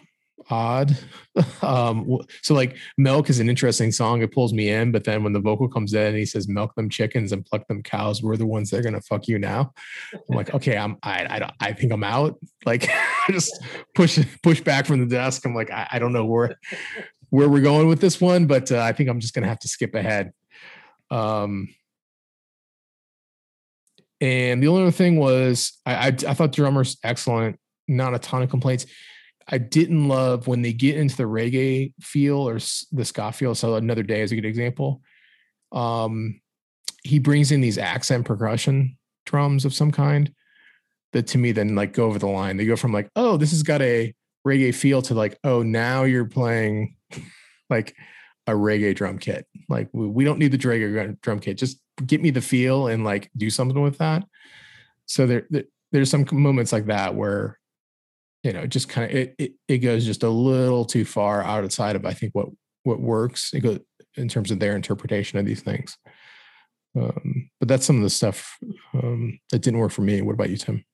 odd. Um so like milk is an interesting song it pulls me in but then when the vocal comes in and he says milk them chickens and pluck them cows we're the ones that are gonna fuck you now. I'm like okay i'm i i, I think i'm out. Like just push push back from the desk. I'm like i, I don't know where where we're going with this one but uh, i think i'm just gonna have to skip ahead. Um and the only other thing was I, I I thought drummer's excellent, not a ton of complaints. I didn't love when they get into the reggae feel or the ska feel. So another day is a good example. Um, he brings in these accent percussion drums of some kind that to me then like go over the line. They go from like, oh, this has got a reggae feel to like, oh, now you're playing like a reggae drum kit. Like we, don't need the reggae drum- drum kit. Just get me the feel and like do something with that. So there, there there's some moments like that where you know, it just kind of it, it it goes just a little too far outside of I think what what works. It goes in terms of their interpretation of these things. Um, but that's some of the stuff um, that didn't work for me. What about you, Tim?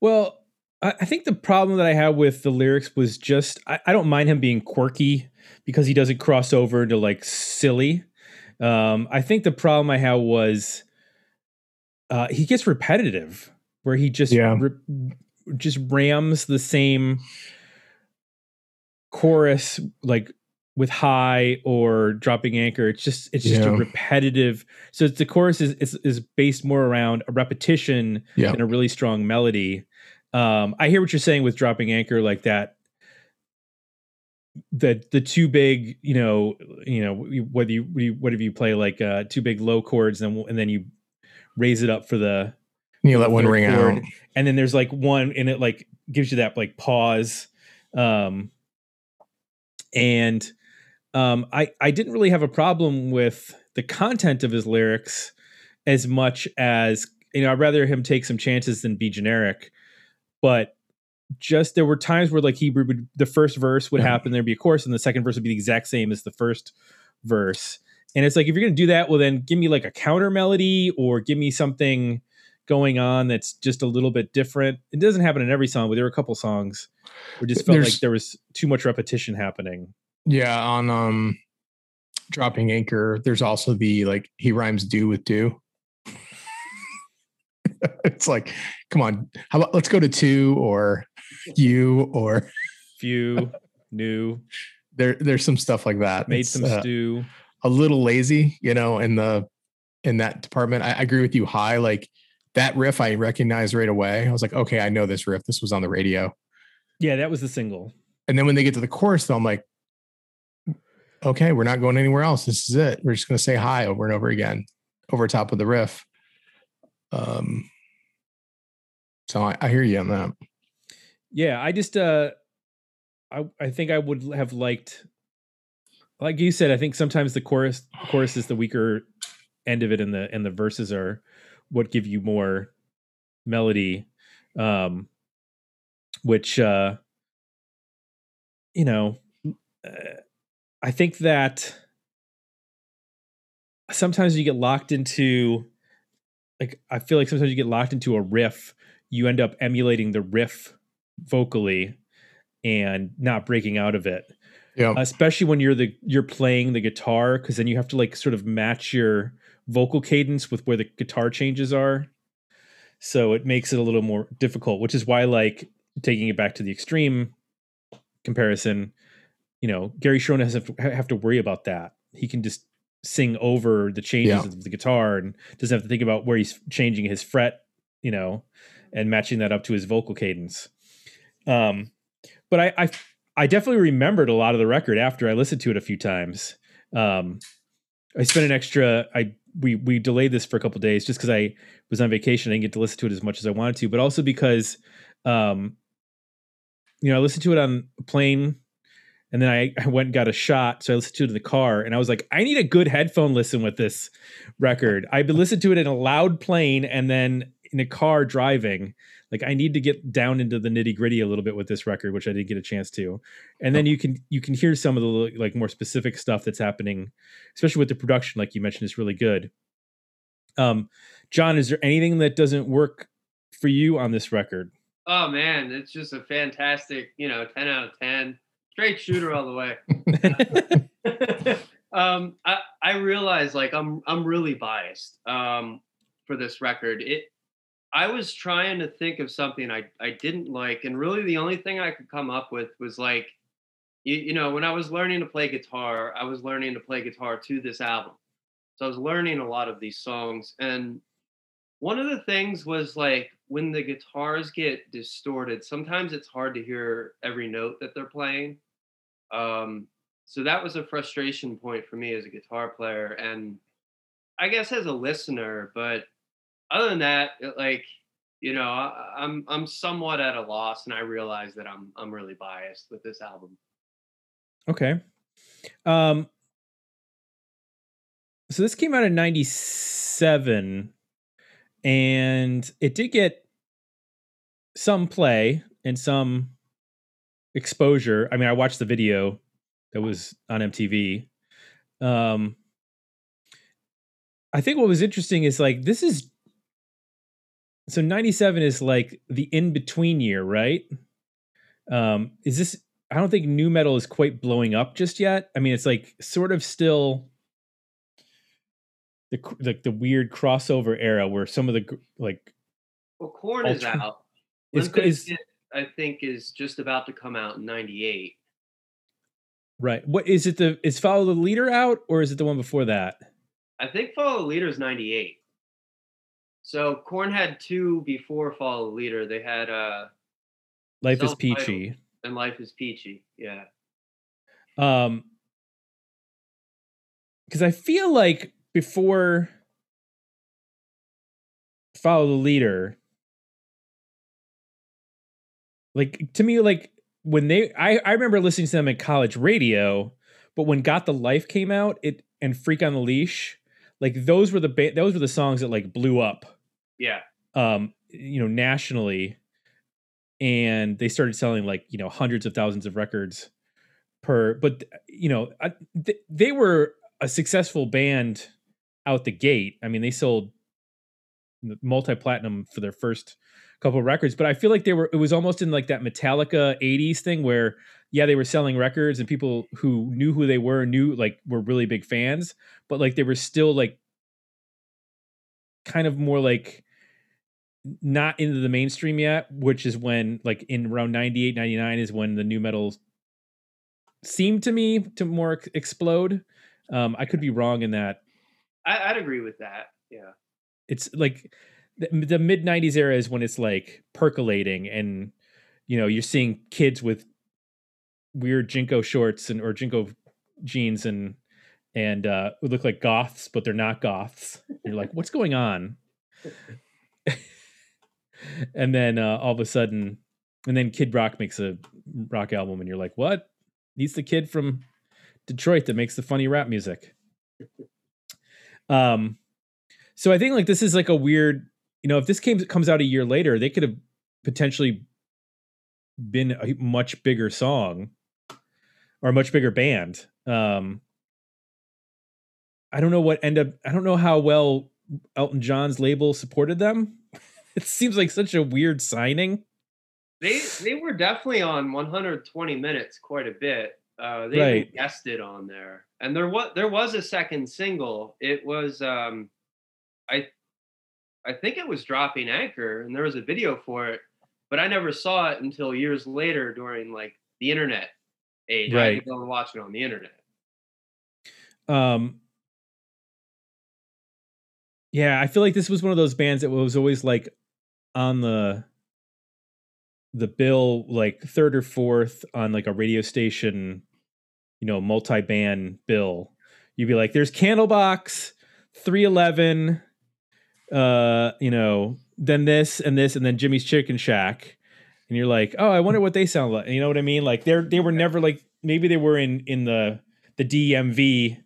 Well, I, I think the problem that I had with the lyrics was just I, I don't mind him being quirky because he doesn't cross over to like silly. Um, I think the problem I had was uh, he gets repetitive, where he just
Yeah.
re- just rams the same chorus like with high or dropping anchor. It's just it's just a repetitive. So it's, the chorus is, is is based more around a repetition
Yeah.
and a really strong melody. Um, I hear what you're saying with dropping anchor like that. The the two big, you know, you know, whether you whatever you play like uh too big low chords, and and then you raise it up for the
You let one ring out.
and then there's like one and it like gives you that like pause. Um and um i i didn't really have a problem with the content of his lyrics as much as you know i'd rather him take some chances than be generic. But just there were times where like he would the first verse would happen there'd be a chorus and the second verse would be the exact same as the first verse. And it's like if you're gonna do that well then give me like a counter melody or give me something going on that's just a little bit different it doesn't happen in every song but there were a couple songs where just felt like there was too much repetition happening
Yeah, on um dropping anchor, there's also the like he rhymes do with do. it's like, come on, how about let's go to two or you or
few new
there there's some stuff like that.
made
It's,
some
uh,
stew
a little lazy, you know, in the in that department. I, I agree with you. High, like that riff, I recognized right away. I was like, okay, I know this riff. This was on the radio.
yeah that was the single
And then when they get to the chorus, though, I'm like, okay, we're not going anywhere else. This is it. We're just going to say hi over and over again, over top of the riff. Um, so I, I hear you on that.
yeah i just uh i i think i would have liked like you said i think sometimes the chorus chorus is the weaker end of it and the and the verses are what give you more melody um which uh you know uh, i think that sometimes you get locked into like i feel like sometimes you get locked into a riff you end up emulating the riff vocally and not breaking out of it
Yeah.
especially when you're the you're playing the guitar because then you have to like sort of match your vocal cadence with where the guitar changes are so it makes it a little more difficult which is why like taking it back to the extreme comparison you know gary Cherone doesn't have to, have to worry about that he can just sing over the changes
Yeah.
of the guitar and doesn't have to think about where he's changing his fret you know and matching that up to his vocal cadence um but i i I definitely remembered a lot of the record after I listened to it a few times. Um, I spent an extra. I we we delayed this for a couple days just because I was on vacation. I didn't get to listen to it as much as I wanted to, but also because, um, you know, I listened to it on a plane, and then I, I went and got a shot. So I listened to it in the car, and I was like, I need a good headphone listen with this record. I've to it in a loud plane, and then in a car driving. Like I need to get down into the nitty gritty a little bit with this record, which I didn't get a chance to and then you can you can hear some of the like more specific stuff that's happening especially with the production like you mentioned is really good um john is there anything that doesn't work for you on this record
Oh man, it's just a fantastic, you know, 10 out of 10. Straight shooter all the way. um, I, I realize like I'm I'm really biased um, for this record. It I was trying to think of something I, I didn't like, and really the only thing I could come up with was like, you, you know, when I was learning to play guitar, I was learning to play guitar to this album. So I was learning a lot of these songs. And one of the things was like when the guitars get distorted, sometimes it's hard to hear every note that they're playing. Um, so that was a frustration point for me as a guitar player and I guess as a listener, but other than that, it, like, you know, I, I'm I'm somewhat at a loss and I realize that I'm I'm really biased with this album.
okay. Um so this came out in 97 and it did get some play and some exposure. I mean i watched the video that was on mtv um i think what was interesting is like this is so 97 is like the in between year right um is this i don't think new metal is quite blowing up just yet i mean it's like sort of still the like the weird crossover era where some of the like
Well, Korn is
Ultra-
out.
is, is
I think is just about to come out in '98.
right what is it the is follow the leader out or is it the one before that
I think Follow the Leader is '98. So Korn had two before Follow the Leader. They had uh
life is peachy
and Life is Peachy. Yeah.
um because i feel like before follow the leader like to me like when they i i remember listening to them in college radio but when got the life came out it and freak on the leash like those were the ba- those were the songs that like blew up
Yeah.
um you know nationally and they started selling like you know hundreds of thousands of records per but you know I, th- they were a successful band out the gate i mean they sold multi-platinum for their first couple of records but i feel like they were it was almost in like that metallica 80s thing where yeah they were selling records and people who knew who they were knew like were really big fans but like they were still like kind of more like not into the mainstream yet which is when like in around 98 99 is when the new metal seemed to me to more explode um i could be wrong in that
I, I'd agree with that. Yeah.
it's like the, the mid 90s era is when it's like percolating and you know you're seeing kids with weird JNCO shorts and or JNCO jeans and and uh look like goths but they're not goths you're like what's going on and then uh all of a sudden and then kid rock makes a rock album and you're like what he's the kid from detroit that makes the funny rap music um so I think like this is like a weird, you know, if this came comes out a year later, they could have potentially been a much bigger song or a much bigger band. Um I don't know what end up I don't know how well Elton John's label supported them. It seems like such a weird signing.
They they were definitely on 120 minutes quite a bit. Uh, they
Right.
even guested on there, and there was there was a second single. It was um, I I think it was dropping anchor, and there was a video for it, but I never saw it until years later during like the internet age. I
Right.
to go and watch it on the internet.
Um, yeah, I feel like this was one of those bands that was always like on the the bill, like third or fourth on like a radio station, you know, multi band bill. You'd be like, "There's Candlebox, 311, uh, you know, then this and this, and then Jimmie's Chicken Shack." And you're like, "Oh, I wonder what they sound like." You know what I mean? Like they're they were never like maybe they were in in the the DMV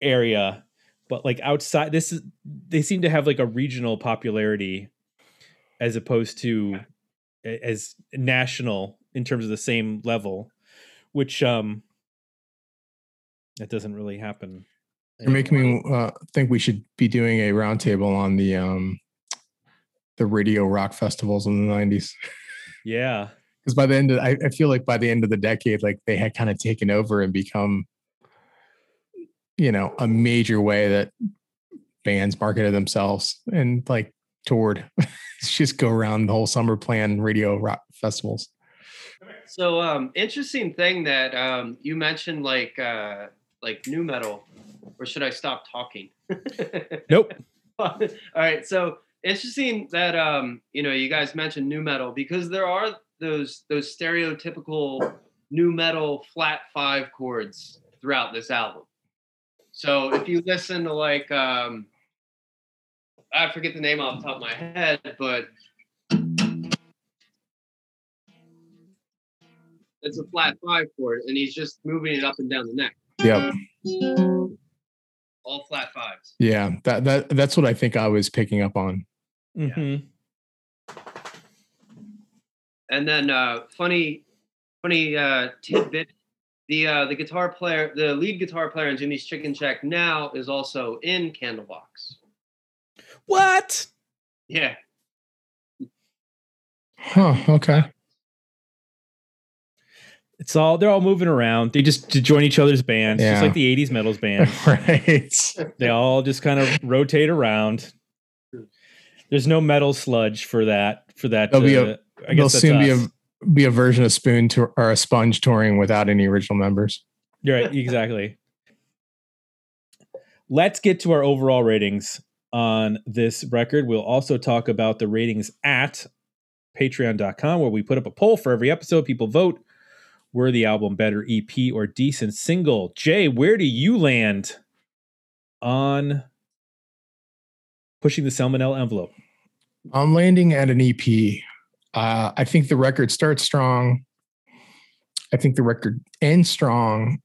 area but like outside this is they seem to have like a regional popularity as opposed to a- as national in terms of the same level which um that doesn't really happen
You're making me uh, think we should be doing a roundtable on the um, the radio rock festivals in the '90s.
yeah
Because by the end, of, I, I feel like by the end of the decade, like they had kind of taken over and become, you know, a major way that bands marketed themselves and like toured. just go around the whole summer playing radio rock festivals.
So um interesting thing that um you mentioned like uh like new metal or should I stop talking?
nope
All right, so interesting that um you know you guys mentioned new metal because there are those those stereotypical new metal flat five chords throughout this album. So if you listen to like um I forget the name off the top of my head, but it's a flat five chord and he's just moving it up and down the neck.
Yep.
All flat fives.
Yeah. That that that's what I think I was picking up on.
Mhm.
And then uh funny funny uh tidbit the uh the guitar player the lead guitar player in Jimmie's Chicken Shack now is also in Candlebox.
What
Yeah.
Huh. Okay.
it's all they're all moving around they just to join each other's bands
Yeah.
just like the 80s metals band
right.
they all just kind of rotate around there's no metal sludge for that for that
There'll be a-
uh, i
There'll
guess that's
soon be a be a version of Spoon tour or a Sponge touring without any original members.
You're right, exactly. Let's get to our overall ratings on this record. We'll also talk about the ratings at patreon.com, where we put up a poll for every episode. People vote. Were the album better EP or decent single? Jay, where do you land on pushing the salmonella envelope?
I'm landing at an EP. Uh, I think the record starts strong. I think the record ends strong.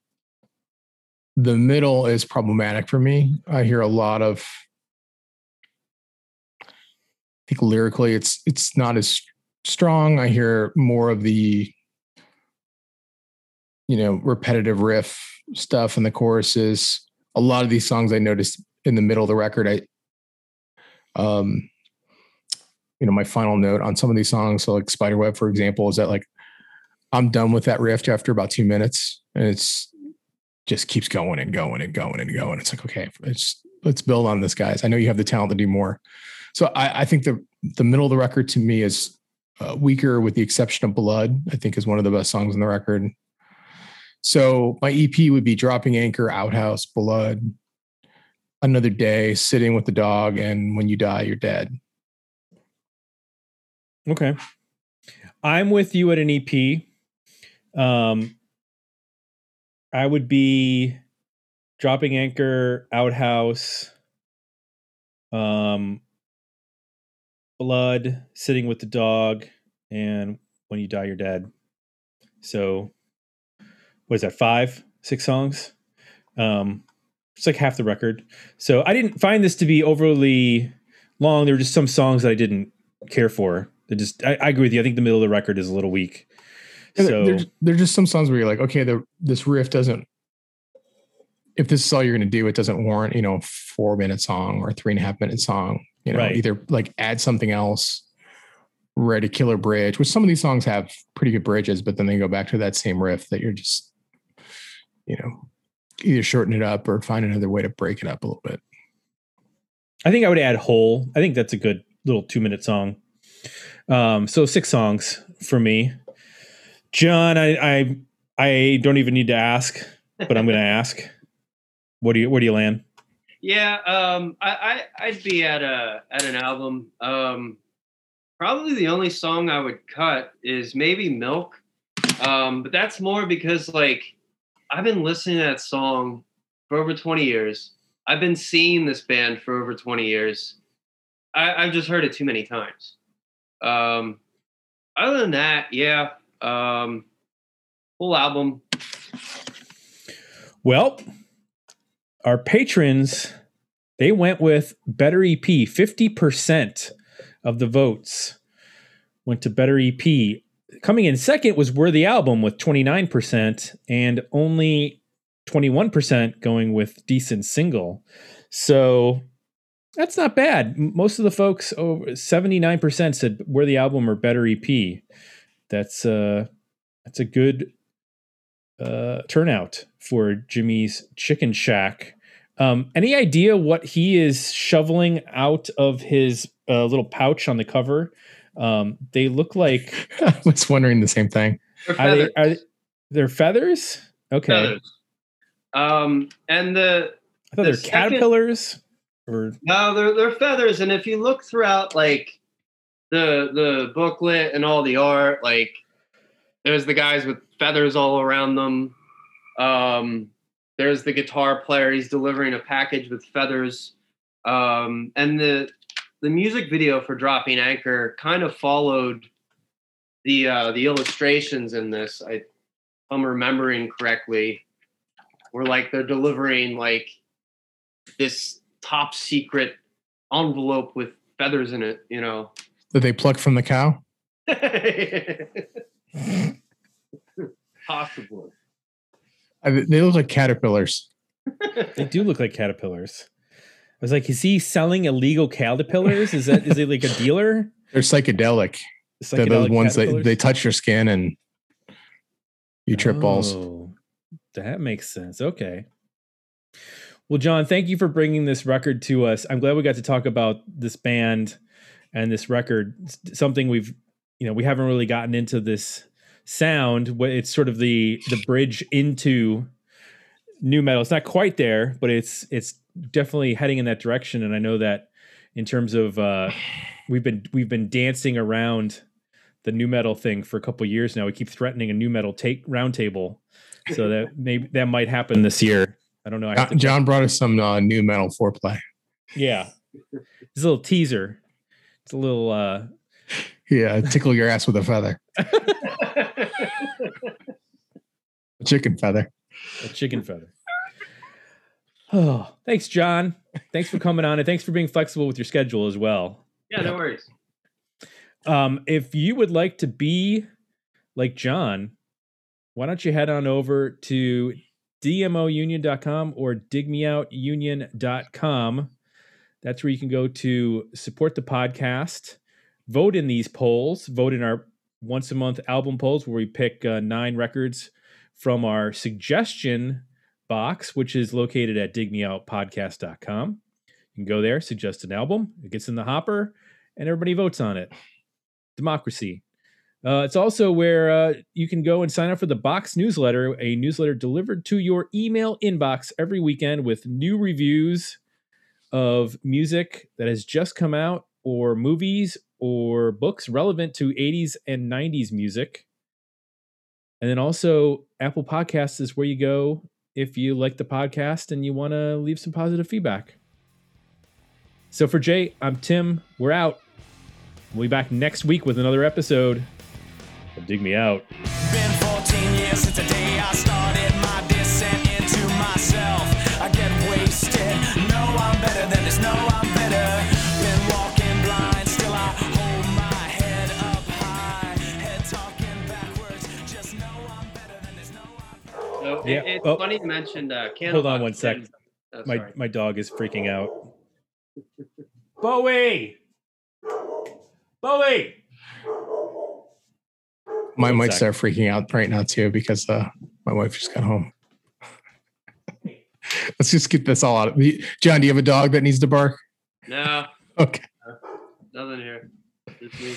The middle is problematic for me. I hear a lot of. Think lyrically, it's it's not as strong. I hear more of the, you know, repetitive riff stuff in the choruses. A lot of these songs I noticed in the middle of the record. I, um, you know, my final note on some of these songs, so like Spiderweb, for example, is that like I'm done with that riff after about two minutes, and it's just keeps going and going and going and going. It's like okay, it's let's build on this, guys. I know you have the talent to do more. So I, I think the the middle of the record to me is uh, weaker, with the exception of Blood. I think is one of the best songs on the record. So my EP would be Dropping Anchor, Outhouse, Blood, Another Day, Sitting with the Dog, and When You Die, You're Dead.
Okay. I'm with you at an EP. Um, I would be dropping anchor, outhouse, um, blood, sitting with the dog, and when you die, you're dead. So, what is that? Five, six songs. Um, it's like half the record. So I didn't find this to be overly long. There were just some songs that I didn't care for. They just I, I agree with you. I think the middle of the record is a little weak.
And
So
there's there's just some songs where you're like, okay, the this riff doesn't. If this is all you're going to do, it doesn't warrant you know a four minute song or a three and a half minute song. You know,
Right.
either like add something else, write a killer bridge, which some of these songs have pretty good bridges, but then they go back to that same riff that you're just, you know, either shorten it up or find another way to break it up a little bit.
I think I would add whole. I think that's a good little two minute song. Um, so six songs for me. John, I I I don't even need to ask, but I'm going to ask. What do you where do you land?
Yeah, um, I, I I'd be at a at an album. Um, probably the only song I would cut is maybe Milk, um, but that's more because like I've been listening to that song for over twenty years. I've been seeing this band for over twenty years. I, I've just heard it too many times. Um, other than that, yeah, um, full album.
Well, our patrons they went with better EP. 50% of the votes went to better EP. Coming in second was Worthy Album with 29% and only 21% going with Decent Single. So that's not bad. Most of the folks, over 79% said Worthy Album or better EP. That's uh that's a good uh turnout for Jimmie's Chicken Shack. Um, any idea what he is shoveling out of his uh, little pouch on the cover? Um, they look like
I was wondering the same thing.
They're
they, are they, they're feathers? Okay,
Feathers. Um, and the
I thought
the
they're
second-
caterpillars. Or
No, they're they're feathers, and if you look throughout like the the booklet and all the art, like there's the guys with feathers all around them. Um, there's the guitar player; he's delivering a package with feathers. Um, and the the music video for Dropping Anchor kind of followed the uh, the illustrations in this. I, if I'm remembering correctly, where like they're delivering like this top secret envelope with feathers in it, you know.
That they pluck from the cow.
Possibly.
I, they look like caterpillars.
they do look like caterpillars. I was like, is he selling illegal caterpillars? Is that is he like a dealer?
They're psychedelic. They're those ones that they touch your skin and you trip balls.
Oh, That makes sense. Okay. Well, John, thank you for bringing this record to us. I'm glad we got to talk about this band and this record. Something we've, you know, we haven't really gotten into this sound. It's sort of the the bridge into nu metal. It's not quite there, but it's it's definitely heading in that direction. And I know that in terms of uh, we've been we've been dancing around the nu metal thing for a couple years now. We keep threatening a nu metal take roundtable, so that maybe that might happen this year. I don't know. I
John, John brought us some uh, nu metal foreplay.
yeah, it's a little teaser. It's a little. uh
Yeah, tickle your ass with a feather, a chicken feather.
a chicken feather. Oh, thanks, John. Thanks for coming on, and thanks for being flexible with your schedule as well.
yeah, no worries.
Um, if you would like to be like John, why don't you head on over to dmounion.com or digmeoutunion.com. That's where you can go to support the podcast, vote in these polls, vote in our once a month album polls where we pick uh, nine records from our suggestion box, which is located at digmeoutpodcast.com. You can go there, suggest an album, it gets in the hopper, and everybody votes on it democracy. Uh, it's also where uh, you can go and sign up for the Box newsletter, a newsletter delivered to your email inbox every weekend with new reviews of music that has just come out, or movies or books relevant to 80s and 90s music. And then also, Apple Podcasts is where you go if you like the podcast and you want to leave some positive feedback. So for Jay, I'm Tim. We're out. We'll be back next week with another episode Dig Me Out. Yeah,
it, it's
oh.
funny you mentioned uh, can
Hold on
Candlebox
one sec.
and- oh,
My
sorry.
my dog is freaking out. Bowie! Bowie!
My
One
might
sec.
start freaking out right now too because uh, my wife just got home. Let's just get this all out. Of, John, do you have a dog that needs to bark?
No,
Okay.
nothing here. Just me.